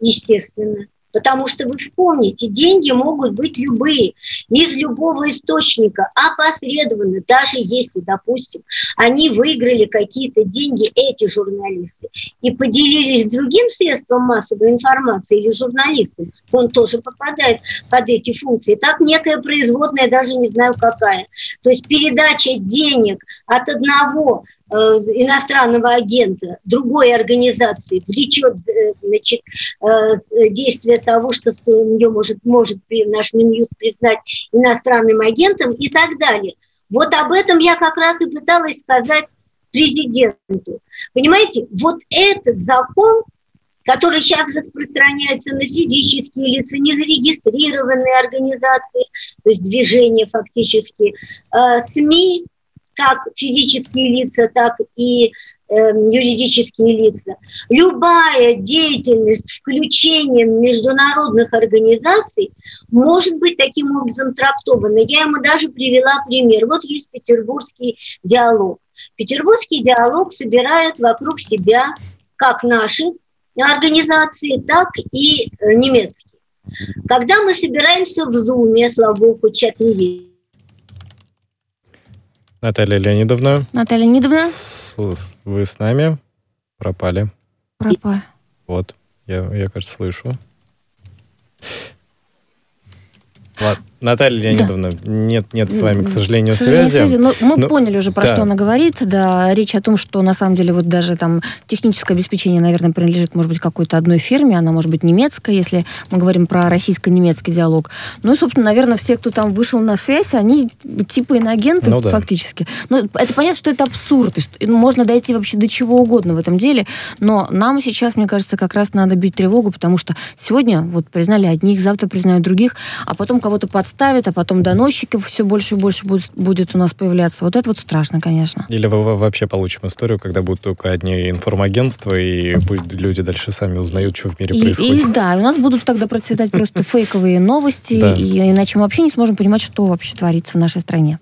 Естественно. Потому что вы вспомните, деньги могут быть любые, из любого источника, опосредованно, даже если, допустим, они выиграли какие-то деньги, эти журналисты, и поделились другим средством массовой информации или журналистом, он тоже попадает под эти функции. Так некая производная, даже не знаю какая. То есть передача денег от одного иностранного агента другой организации влечет э, значит, э, действие того, что ее может, может наш Минюст признать иностранным агентом и так далее. Вот об этом я как раз и пыталась сказать президенту. Понимаете, вот этот закон, который сейчас распространяется на физические лица, незарегистрированные организации, то есть движения фактически, э, СМИ, как физические лица, так и э, юридические лица. Любая деятельность с включением международных организаций может быть таким образом трактована. Я ему даже привела пример. Вот есть петербургский диалог. Петербургский диалог собирает вокруг себя как наши организации, так и э, немецкие. Когда мы собираемся в Зуме, слава богу, чат не видит. Наталья Леонидовна. Наталья Леонидовна. вы с нами? Пропали. Пропали. Вот, я, я кажется, слышу. Ладно. Наталья Леонидовна, да. нет, нет с вами, к сожалению, к сожалению связи. связи. Но мы Но... поняли уже, про да. что она говорит. Да, речь о том, что на самом деле вот даже там техническое обеспечение, наверное, принадлежит, может быть, какой-то одной фирме, она может быть немецкая, если мы говорим про российско-немецкий диалог. Ну и, собственно, наверное, все, кто там вышел на связь, они типа иноагенты ну, да. фактически. Ну, это понятно, что это абсурд, и можно дойти вообще до чего угодно в этом деле, но нам сейчас, мне кажется, как раз надо бить тревогу, потому что сегодня вот признали одних, завтра признают других, а потом кого-то под ставят, а потом доносчиков все больше и больше будет, будет у нас появляться. Вот это вот страшно, конечно. Или вы вообще получим историю, когда будут только одни информагентства, и пусть люди дальше сами узнают, что в мире и, происходит. И, да, у нас будут тогда процветать просто фейковые новости, и иначе мы вообще не сможем понимать, что вообще творится в нашей стране.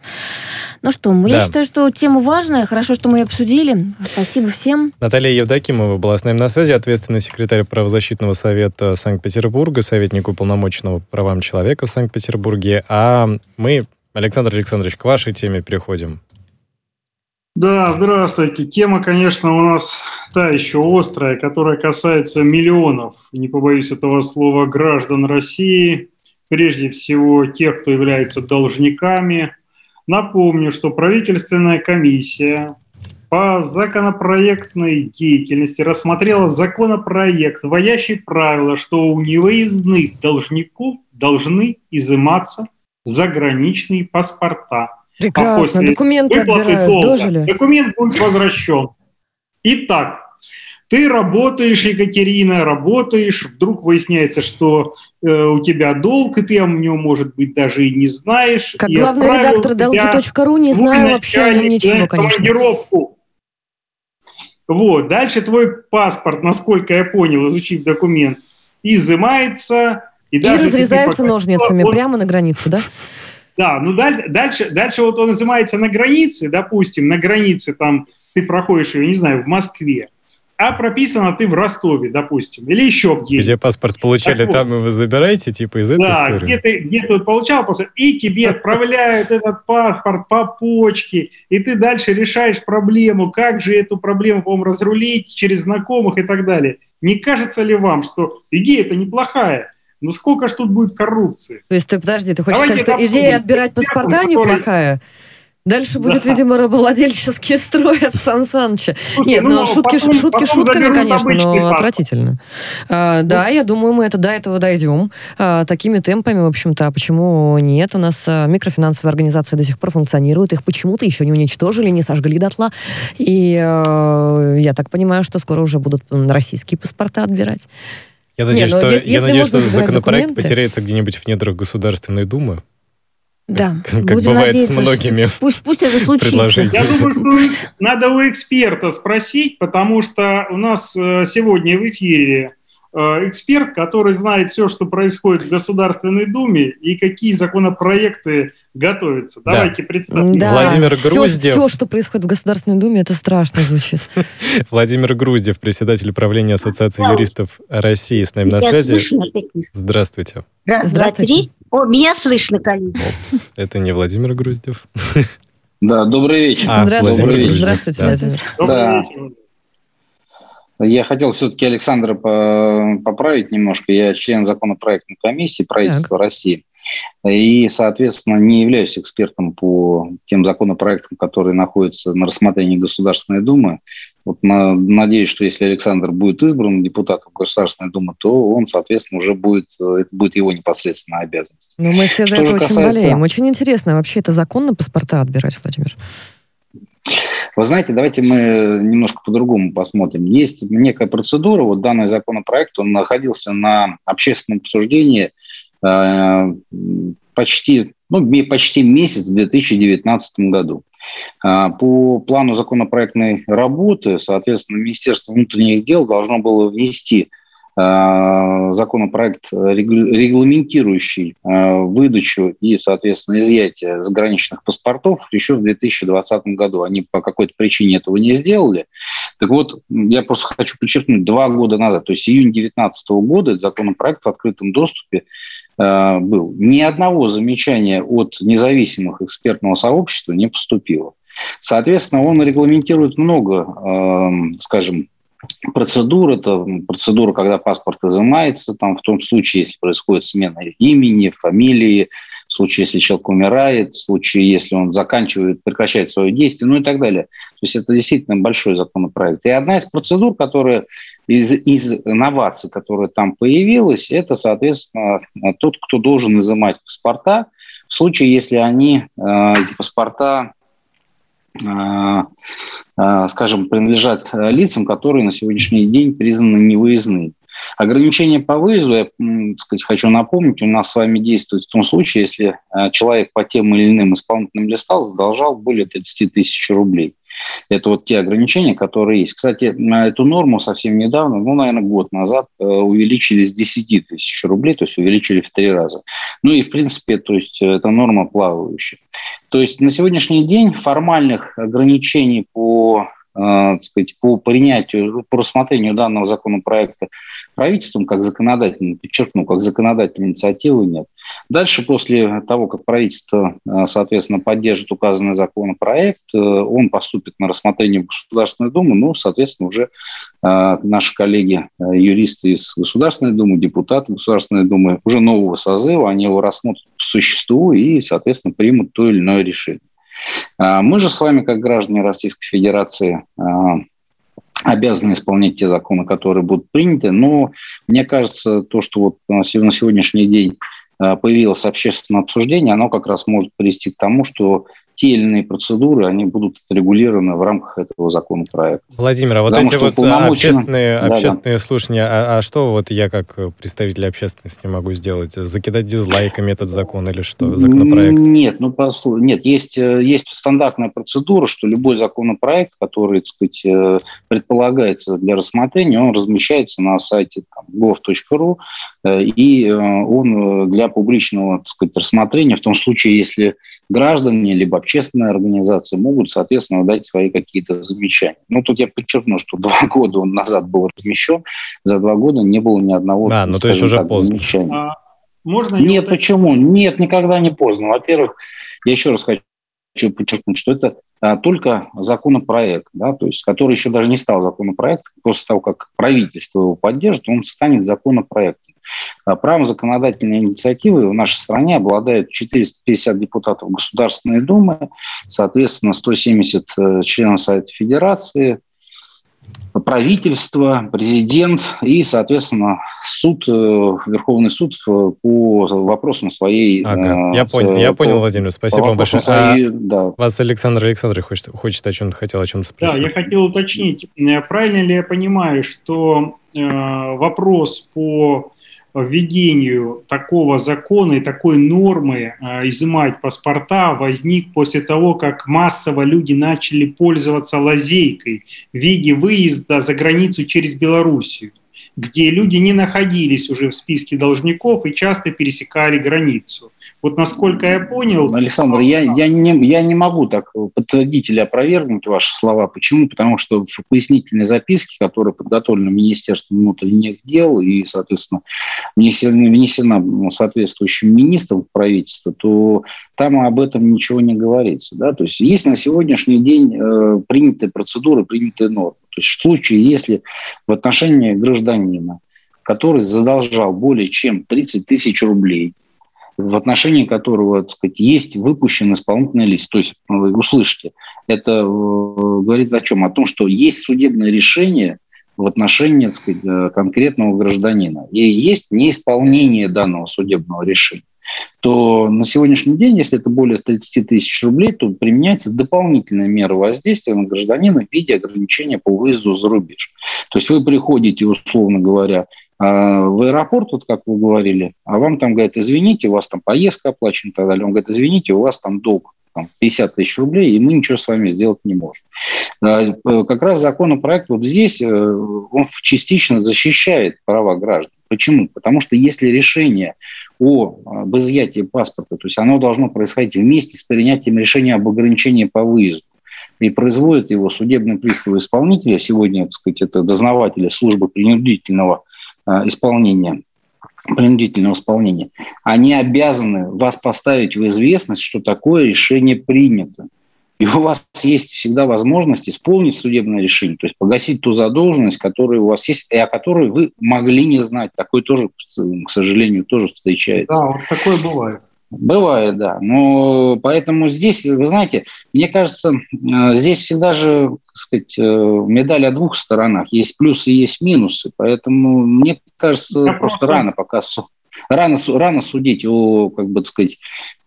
Ну что, я считаю, что тема важная, хорошо, что мы ее обсудили. Спасибо всем. Наталья Евдокимова была с нами на связи, ответственный секретарь правозащитного совета Санкт-Петербурга, советник уполномоченного правам человека в Санкт-Петербурге, Петербурге. А мы, Александр Александрович, к вашей теме переходим. Да, здравствуйте. Тема, конечно, у нас та еще острая, которая касается миллионов, не побоюсь этого слова, граждан России, прежде всего тех, кто является должниками. Напомню, что правительственная комиссия по законопроектной деятельности рассмотрела законопроект, вводящий правило, что у невыездных должников должны изыматься заграничные паспорта. Прекрасно, а документы отбирают, долга, дожили. Документ будет возвращен. Итак, ты работаешь, Екатерина, работаешь, вдруг выясняется, что э, у тебя долг, и ты о нем, может быть, даже и не знаешь. Как главный редактор долги.ру не знаю вообще о нем ничего, конечно. Командировку. Вот, дальше твой паспорт, насколько я понял, изучив документ, изымается, и, и разрезается ножницами он... прямо на границе, да? Да, ну дальше, дальше, вот он изымается на границе, допустим, на границе там ты проходишь ее, не знаю, в Москве, а прописано ты в Ростове, допустим, или еще где-то. Где паспорт получали, так там вот. и вы забираете, типа, из этой да, истории? где ты, где ты получал паспорт, и тебе отправляют этот паспорт по почке, и ты дальше решаешь проблему, как же эту проблему, по-моему, разрулить через знакомых и так далее. Не кажется ли вам, что идея это неплохая, ну сколько ж тут будет коррупции? То есть ты, подожди, ты хочешь Давайте сказать, что идея отбирать паспорта неплохая? Дальше будет, да. видимо, рабовладельческий строй от Сан Саныча. Нет, ну, ну шутки, потом, шутки потом шутками, конечно, но паспорт. отвратительно. А, да, я думаю, мы это до этого дойдем. А, такими темпами, в общем-то, а почему нет? У нас а, микрофинансовые организации до сих пор функционируют, их почему-то еще не уничтожили, не сожгли дотла. И а, я так понимаю, что скоро уже будут российские паспорта отбирать. Я надеюсь, Не, ну, что, если, я надеюсь, что законопроект документы... потеряется где-нибудь в недрах Государственной Думы. Да, как, как бывает с многими пусть, пусть это случится. Я думаю, что надо у эксперта спросить, потому что у нас э, сегодня в эфире эксперт, который знает все, что происходит в Государственной Думе и какие законопроекты готовятся. Да. Давайте представим. Да. Владимир Груздев. Все, все, что происходит в Государственной Думе, это страшно звучит. Владимир Груздев, председатель правления Ассоциации юристов России, с нами на связи. Здравствуйте. Здравствуйте. О, меня слышно, коллеги. Опс, это не Владимир Груздев. Да, добрый вечер. А, Здравствуйте, Владимир. Здравствуйте, Владимир. Добрый вечер. Я хотел все-таки Александра поправить немножко. Я член законопроектной комиссии правительства так. России. И, соответственно, не являюсь экспертом по тем законопроектам, которые находятся на рассмотрении Государственной Думы. Вот на, надеюсь, что если Александр будет избран депутатом Государственной Думы, то он, соответственно, уже будет, это будет его непосредственная обязанность. Но мы все за это очень касается... болеем. Очень интересно, вообще это законно паспорта отбирать, Владимир? Вы знаете, давайте мы немножко по-другому посмотрим. Есть некая процедура, вот данный законопроект, он находился на общественном обсуждении э, почти, ну, почти месяц в 2019 году. Э, по плану законопроектной работы, соответственно, Министерство внутренних дел должно было внести законопроект, регламентирующий э, выдачу и, соответственно, изъятие заграничных паспортов еще в 2020 году. Они по какой-то причине этого не сделали. Так вот, я просто хочу подчеркнуть, два года назад, то есть июнь 2019 года, законопроект в открытом доступе э, был. Ни одного замечания от независимых экспертного сообщества не поступило. Соответственно, он регламентирует много, скажем, процедур. Это процедура, когда паспорт изымается, там, в том случае, если происходит смена имени, фамилии, в случае, если человек умирает, в случае, если он заканчивает, прекращает свое действие, ну и так далее. То есть это действительно большой законопроект. И одна из процедур, которая из, из инноваций, которая там появилась, это, соответственно, тот, кто должен изымать паспорта, в случае, если они, э, эти паспорта скажем, принадлежат э, лицам, которые на сегодняшний день признаны невыездными. Ограничение по выезду, я сказать, хочу напомнить, у нас с вами действует в том случае, если э, человек по тем или иным исполнительным листам задолжал более 30 тысяч рублей. Это вот те ограничения, которые есть. Кстати, на эту норму совсем недавно, ну, наверное, год назад, увеличили с 10 тысяч рублей, то есть увеличили в три раза. Ну и, в принципе, то есть это норма плавающая. То есть на сегодняшний день формальных ограничений по э, сказать, по принятию, по рассмотрению данного законопроекта правительством как законодательной, подчеркну, как законодательной инициативы нет. Дальше, после того, как правительство, э, соответственно, поддержит указанный законопроект, э, он поступит на рассмотрение в Государственную Думу, ну, соответственно, уже наши коллеги, юристы из Государственной Думы, депутаты Государственной Думы уже нового созыва, они его рассмотрят по существу и, соответственно, примут то или иное решение. Мы же с вами, как граждане Российской Федерации, обязаны исполнять те законы, которые будут приняты. Но мне кажется, то, что вот на сегодняшний день Э, появилось общественное обсуждение, оно как раз может привести к тому, что те или иные процедуры, они будут отрегулированы в рамках этого законопроекта. Владимир, а вот Потому эти вот общественные, общественные да. слушания, а, а что вот я как представитель общественности могу сделать? Закидать дизлайками этот закон или что, законопроект? Нет, ну, послушай, нет, есть, э, есть стандартная процедура, что любой законопроект, который, так сказать, э, предполагается для рассмотрения, он размещается на сайте gov.ru, э, и он для публичного, так сказать, рассмотрения, в том случае, если граждане либо общественные организации могут, соответственно, дать свои какие-то замечания. Ну, тут я подчеркну, что два года он назад был размещен, за два года не было ни одного а, ну, то есть уже так, поздно. замечания. А, можно Нет, вот... почему? Нет, никогда не поздно. Во-первых, я еще раз хочу подчеркнуть, что это а, только законопроект, да, то есть, который еще даже не стал законопроектом, после того, как правительство его поддержит, он станет законопроектом. А правом законодательной инициативы в нашей стране обладает 450 депутатов Государственной Думы, соответственно, 170 э, членов Совета Федерации, правительство, президент и, соответственно, суд, э, Верховный суд по вопросам своей... Ага, я понял, я понял, Владимир, спасибо вам большое. Своей, а да. Вас Александр Александрович хочет, хочет о чем-то, хотел о чем-то спросить. Да, я хотел уточнить, правильно ли я понимаю, что э, вопрос по введению такого закона и такой нормы э, изымать паспорта возник после того, как массово люди начали пользоваться лазейкой в виде выезда за границу через Белоруссию, где люди не находились уже в списке должников и часто пересекали границу. Вот насколько я понял... Александр, я, я, не, я не могу так подтвердить или опровергнуть ваши слова. Почему? Потому что в пояснительной записке, которая подготовлена Министерством внутренних дел и, соответственно, внесена, внесена соответствующим министром правительства, то там об этом ничего не говорится. Да? То есть есть на сегодняшний день э, принятые процедуры, принятые нормы. То есть в случае, если в отношении гражданина, который задолжал более чем 30 тысяч рублей, в отношении которого, так сказать, есть выпущен исполнительный лист. То есть, ну, вы услышите, это э, говорит о чем? О том, что есть судебное решение в отношении так сказать, э, конкретного гражданина. И есть неисполнение данного судебного решения то на сегодняшний день, если это более 30 тысяч рублей, то применяется дополнительная мера воздействия на гражданина в виде ограничения по выезду за рубеж. То есть вы приходите, условно говоря, а, в аэропорт, вот как вы говорили, а вам там говорят, извините, у вас там поездка оплачена и так далее. Он говорит, извините, у вас там долг там, 50 тысяч рублей, и мы ничего с вами сделать не можем. А, э, как раз законопроект вот здесь, э, он частично защищает права граждан. Почему? Потому что если решение о, об изъятии паспорта, то есть оно должно происходить вместе с принятием решения об ограничении по выезду, и производит его судебный пристав исполнителя, сегодня, так сказать, это дознаватели службы принудительного э, исполнения, принудительного исполнения, они обязаны вас поставить в известность, что такое решение принято. И у вас есть всегда возможность исполнить судебное решение, то есть погасить ту задолженность, которая у вас есть, и о которой вы могли не знать. Такое тоже, к сожалению, тоже встречается. Да, вот такое бывает. Бывает, да. Но поэтому здесь, вы знаете, мне кажется, э, здесь всегда же, так сказать, э, медаль о двух сторонах. Есть плюсы и есть минусы. Поэтому мне кажется, просто, просто рано пока рано, рано судить о, как бы так сказать,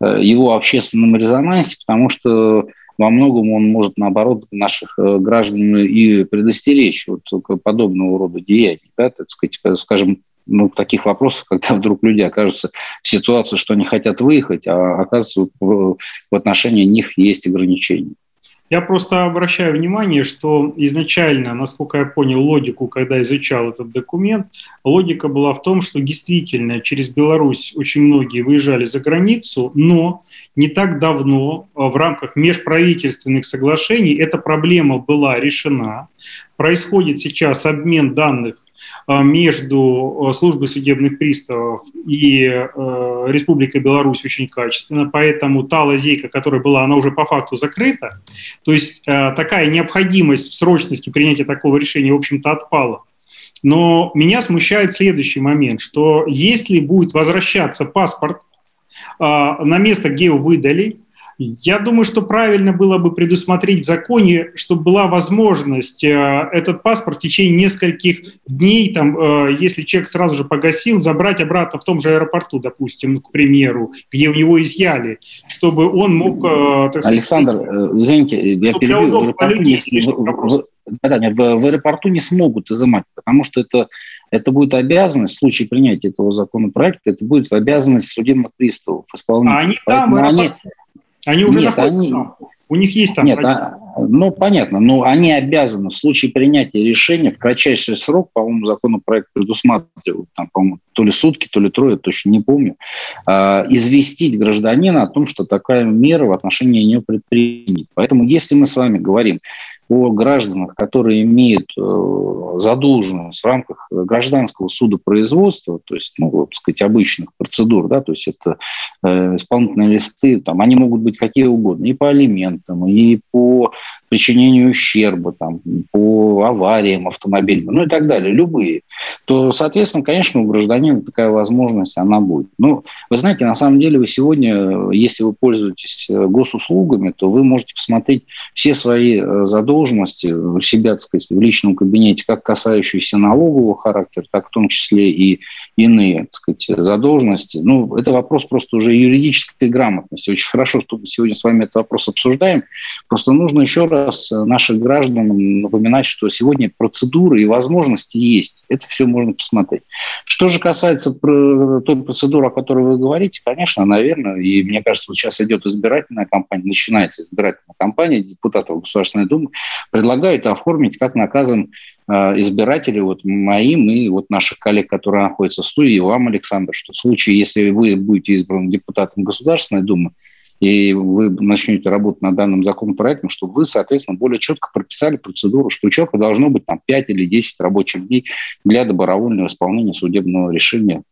э, его общественном резонансе, потому что во многом он может, наоборот, наших граждан и предостеречь от подобного рода деяний, да, так сказать, скажем, ну, таких вопросов, когда вдруг люди окажутся в ситуации, что они хотят выехать, а оказывается в отношении них есть ограничения. Я просто обращаю внимание, что изначально, насколько я понял логику, когда изучал этот документ, логика была в том, что действительно через Беларусь очень многие выезжали за границу, но не так давно в рамках межправительственных соглашений эта проблема была решена. Происходит сейчас обмен данных а, между э, службой судебных приставов и э, Республикой Беларусь очень качественно, поэтому та лазейка, которая была, она уже по факту закрыта. То есть э, такая необходимость в срочности принятия такого решения, в общем-то, отпала. Но меня смущает следующий момент, что если будет возвращаться паспорт на место, где его выдали, я думаю, что правильно было бы предусмотреть в законе, чтобы была возможность э, этот паспорт в течение нескольких дней, там, э, если человек сразу же погасил, забрать обратно в том же аэропорту, допустим, к примеру, где у него изъяли, чтобы он мог... Э, так сказать, Александр, извините, я перебью. В аэропорту, людей, не, в, в, аэропорту не смогут изымать, потому что это это будет обязанность, в случае принятия этого законопроекта, это будет обязанность судебных приставов, исполнителей. А они там, они, они уже Нет, находятся они... там. У них есть там... Нет, а, ну, понятно, но они обязаны в случае принятия решения в кратчайший срок, по-моему, законопроект предусматривает, там, по-моему, то ли сутки, то ли трое, точно не помню, э, известить гражданина о том, что такая мера в отношении нее предпринята. Поэтому, если мы с вами говорим о гражданах, которые имеют э, задолженность в рамках гражданского судопроизводства, то есть, ну, вот, сказать, обычных процедур, да, то есть это э, исполнительные листы, там, они могут быть какие угодно, и по алиментам, и по причинению ущерба, там, по авариям автомобильным, ну и так далее, любые, то, соответственно, конечно, у гражданина такая возможность, она будет. Ну, вы знаете, на самом деле вы сегодня, если вы пользуетесь э, госуслугами, то вы можете посмотреть все свои э, задолженности у себя, так сказать, в личном кабинете, как касающиеся налогового характера, так в том числе и иные, так сказать, задолженности. Ну, это вопрос просто уже юридической грамотности. Очень хорошо, что мы сегодня с вами этот вопрос обсуждаем. Просто нужно еще раз наших гражданам напоминать, что сегодня процедуры и возможности есть. Это все можно посмотреть. Что же касается той процедуры, о которой вы говорите, конечно, наверное, и мне кажется, вот сейчас идет избирательная кампания, начинается избирательная кампания депутатов Государственной Думы, предлагают оформить как наказан избирателей, вот моим и вот наших коллег, которые находятся в студии, и вам, Александр, что в случае, если вы будете избраны депутатом Государственной Думы, и вы начнете работать над данным законопроектом, чтобы вы, соответственно, более четко прописали процедуру, что у человека должно быть там 5 или 10 рабочих дней для добровольного исполнения судебного решения,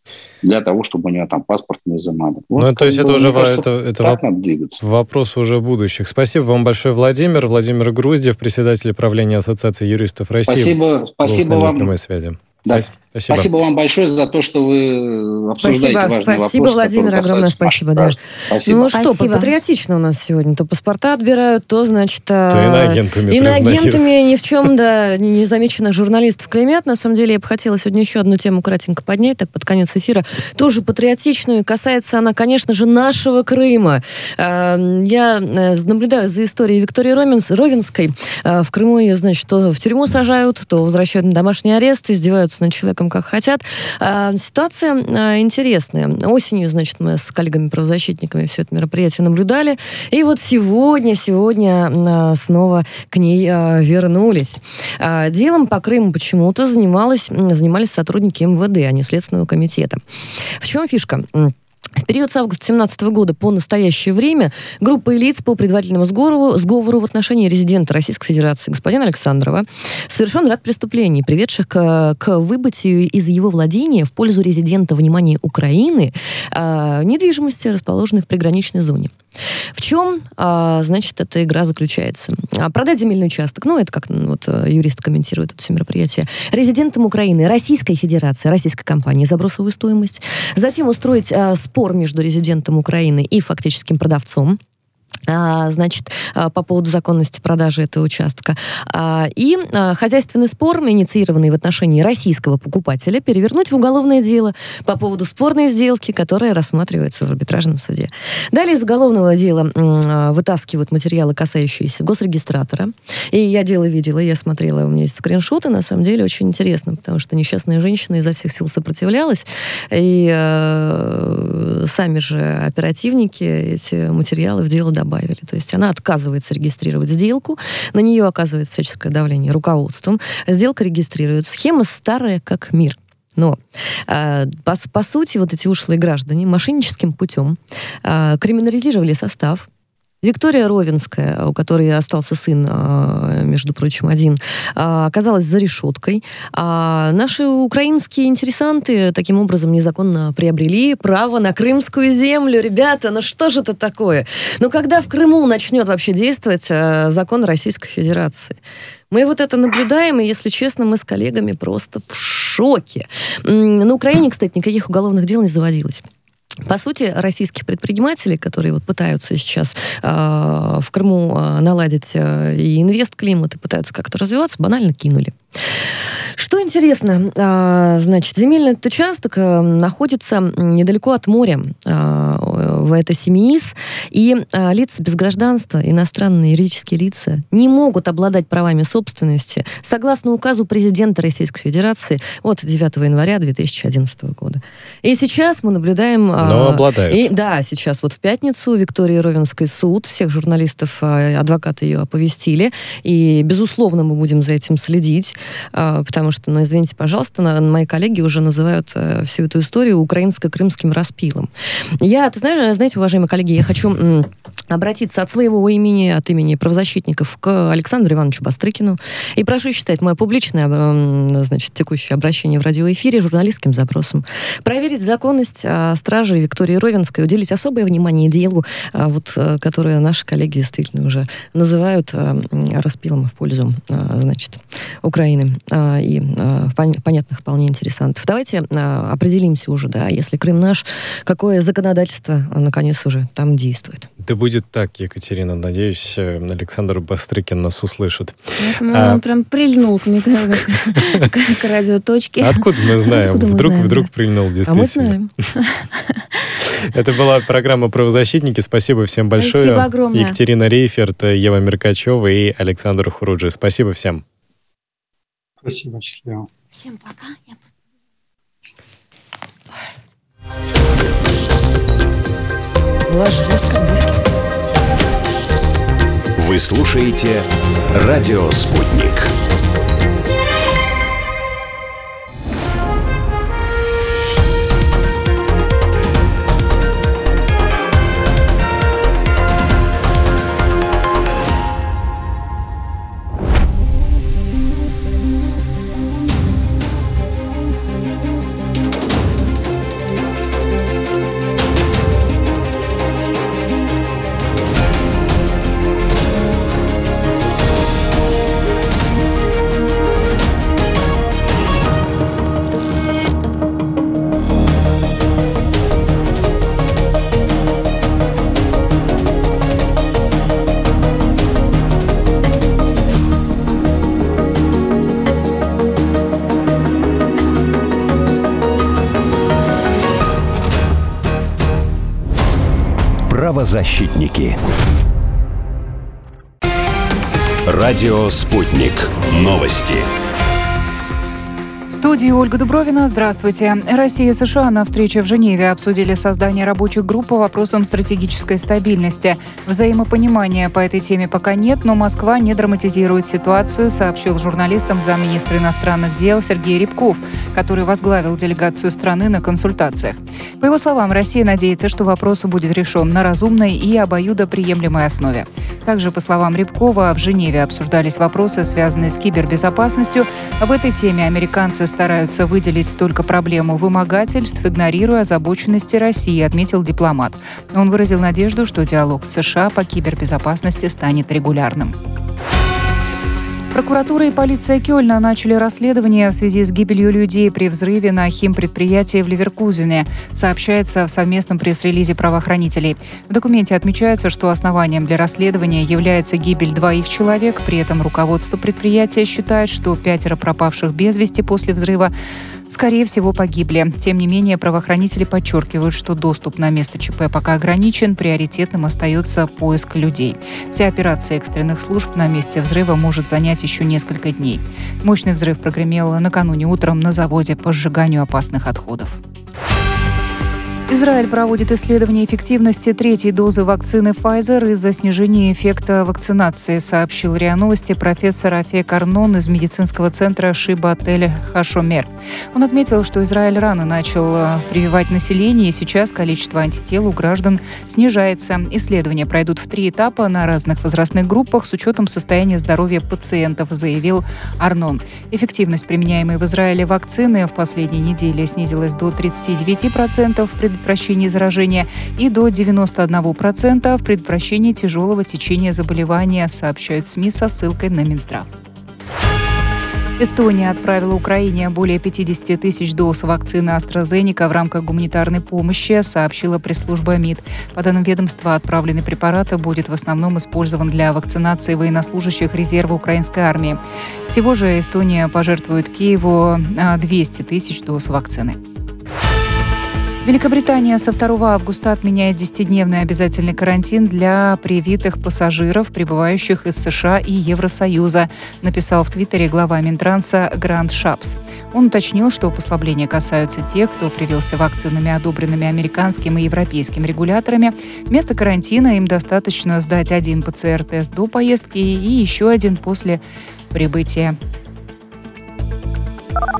для того, чтобы у него там паспорт не изымали. Вот, ну, то есть это уже кажется, это, это воп... вопрос уже будущих. Спасибо вам большое, Владимир. Владимир Груздев, председатель правления Ассоциации юристов России. Спасибо, спасибо вам. Прямой связи. Да. Спасибо. Спасибо вам большое за то, что вы обсуждаете спасибо, важный спасибо, вопрос. Владимир, огромное спасибо. Да. Спасибо. Ну что, спасибо. патриотично у нас сегодня. То паспорта отбирают, то, значит... То а, иноагентами Иноагентами ни в чем, да, незамеченных журналистов клеймят. На самом деле, я бы хотела сегодня еще одну тему кратенько поднять, так под конец эфира. Тоже патриотичную. Касается она, конечно же, нашего Крыма. А, я э, наблюдаю за историей Виктории Ровенс, Ровенской. А, в Крыму ее, значит, то в тюрьму сажают, то возвращают на домашний арест, издеваются над человеком как хотят. А, ситуация а, интересная. Осенью, значит, мы с коллегами-правозащитниками все это мероприятие наблюдали. И вот сегодня, сегодня а, снова к ней вернулись. Делом по Крыму почему-то занималась, занимались сотрудники МВД, а не Следственного комитета. В чем фишка? В период с августа 2017 года по настоящее время группа лиц по предварительному сговору, сговору в отношении резидента Российской Федерации господина Александрова совершен ряд преступлений, приведших к, к выбытию из его владения в пользу резидента внимания Украины э, недвижимости, расположенной в приграничной зоне. В чем, а, значит, эта игра заключается? А, продать земельный участок, ну, это как вот э, юрист комментирует это все мероприятие, резидентам Украины, Российской Федерации, российской компании за бросовую стоимость. Затем устроить а, спор между резидентом Украины и фактическим продавцом, значит, а, по поводу законности продажи этого участка. А, и хозяйственный спор, инициированный в отношении российского покупателя, перевернуть в уголовное дело по поводу спорной сделки, которая рассматривается в арбитражном суде. Далее из уголовного дела вытаскивают материалы, касающиеся госрегистратора. И я дело видела, я смотрела, у меня есть скриншоты, на самом деле очень интересно, потому что несчастная женщина изо всех сил сопротивлялась, и э, сами же оперативники эти материалы в дело добавили. То есть она отказывается регистрировать сделку, на нее оказывается всяческое давление руководством, сделка регистрирует. Схема старая как мир. Но, э, по, по сути, вот эти ушлые граждане мошенническим путем э, криминализировали состав, Виктория Ровенская, у которой остался сын, а, между прочим, один, а, оказалась за решеткой. А наши украинские интересанты таким образом незаконно приобрели право на крымскую землю. Ребята, ну что же это такое? Ну когда в Крыму начнет вообще действовать а, закон Российской Федерации? Мы вот это наблюдаем, и, если честно, мы с коллегами просто в шоке. На Украине, кстати, никаких уголовных дел не заводилось. По сути, российских предпринимателей, которые вот пытаются сейчас э, в Крыму э, наладить э, и инвест-климат, и пытаются как-то развиваться, банально кинули. Что интересно, э, значит, земельный участок э, находится недалеко от моря, э, в это Семиис, и э, лица без гражданства, иностранные юридические лица, не могут обладать правами собственности согласно указу президента Российской Федерации от 9 января 2011 года. И сейчас мы наблюдаем но обладают. И, да, сейчас вот в пятницу Виктории Ровенской суд, всех журналистов, а, адвокаты ее оповестили, и, безусловно, мы будем за этим следить, а, потому что, ну, извините, пожалуйста, мои коллеги уже называют э, всю эту историю украинско-крымским распилом. Я, ты знаешь, знаете, уважаемые коллеги, я хочу обратиться от своего имени, от имени правозащитников к Александру Ивановичу Бастрыкину. И прошу считать мое публичное, значит, текущее обращение в радиоэфире журналистским запросом. Проверить законность а, стражи Виктории Ровенской, уделить особое внимание делу, а, вот, а, которое наши коллеги действительно уже называют распилом в пользу, значит, Украины и понятных вполне интересантов. Давайте определимся уже, да, если Крым наш, какое законодательство, наконец, уже там действует. Да будет так, Екатерина. Надеюсь, э, Александр Бастрыкин нас услышит. Поэтому а... он прям прильнул к, к, к радиоточке. Откуда мы знаем? Откуда вдруг, мы знаем, вдруг да. прильнул, действительно. А мы знаем. Это была программа «Правозащитники». Спасибо всем большое. Спасибо огромное. Екатерина Рейферт, Ева Меркачева и Александр Хуруджи. Спасибо всем. Спасибо, счастливо. Всем пока. Вы слушаете «Радио Спутник». Правозащитники. Радио «Спутник». Новости студии Ольга Дубровина. Здравствуйте. Россия и США на встрече в Женеве обсудили создание рабочих групп по вопросам стратегической стабильности. Взаимопонимания по этой теме пока нет, но Москва не драматизирует ситуацию, сообщил журналистам замминистра иностранных дел Сергей Рябков, который возглавил делегацию страны на консультациях. По его словам, Россия надеется, что вопрос будет решен на разумной и обоюдоприемлемой основе. Также, по словам Рябкова, в Женеве обсуждались вопросы, связанные с кибербезопасностью. В этой теме американцы стараются выделить только проблему вымогательств, игнорируя озабоченности России, отметил дипломат. Он выразил надежду, что диалог с США по кибербезопасности станет регулярным. Прокуратура и полиция Кёльна начали расследование в связи с гибелью людей при взрыве на химпредприятии в Ливеркузене, сообщается в совместном пресс-релизе правоохранителей. В документе отмечается, что основанием для расследования является гибель двоих человек, при этом руководство предприятия считает, что пятеро пропавших без вести после взрыва скорее всего, погибли. Тем не менее, правоохранители подчеркивают, что доступ на место ЧП пока ограничен, приоритетным остается поиск людей. Вся операция экстренных служб на месте взрыва может занять еще несколько дней. Мощный взрыв прогремел накануне утром на заводе по сжиганию опасных отходов. Израиль проводит исследование эффективности третьей дозы вакцины Pfizer из-за снижения эффекта вакцинации, сообщил РИА Новости профессор Афек Арнон из медицинского центра Шиба Отель Хашомер. Он отметил, что Израиль рано начал э, прививать население, и сейчас количество антител у граждан снижается. Исследования пройдут в три этапа на разных возрастных группах с учетом состояния здоровья пациентов, заявил Арнон. Эффективность применяемой в Израиле вакцины в последние недели снизилась до 39% при предотвращении заражения и до 91% в предотвращении тяжелого течения заболевания, сообщают СМИ со ссылкой на Минздрав. Эстония отправила Украине более 50 тысяч доз вакцины AstraZeneca в рамках гуманитарной помощи, сообщила пресс-служба МИД. По данным ведомства, отправленный препарат будет в основном использован для вакцинации военнослужащих резерва украинской армии. Всего же Эстония пожертвует Киеву 200 тысяч доз вакцины. Великобритания со 2 августа отменяет 10-дневный обязательный карантин для привитых пассажиров, прибывающих из США и Евросоюза, написал в Твиттере глава Минтранса Грант Шапс. Он уточнил, что послабления касаются тех, кто привился вакцинами, одобренными американским и европейским регуляторами. Вместо карантина им достаточно сдать один ПЦР-тест до поездки и еще один после прибытия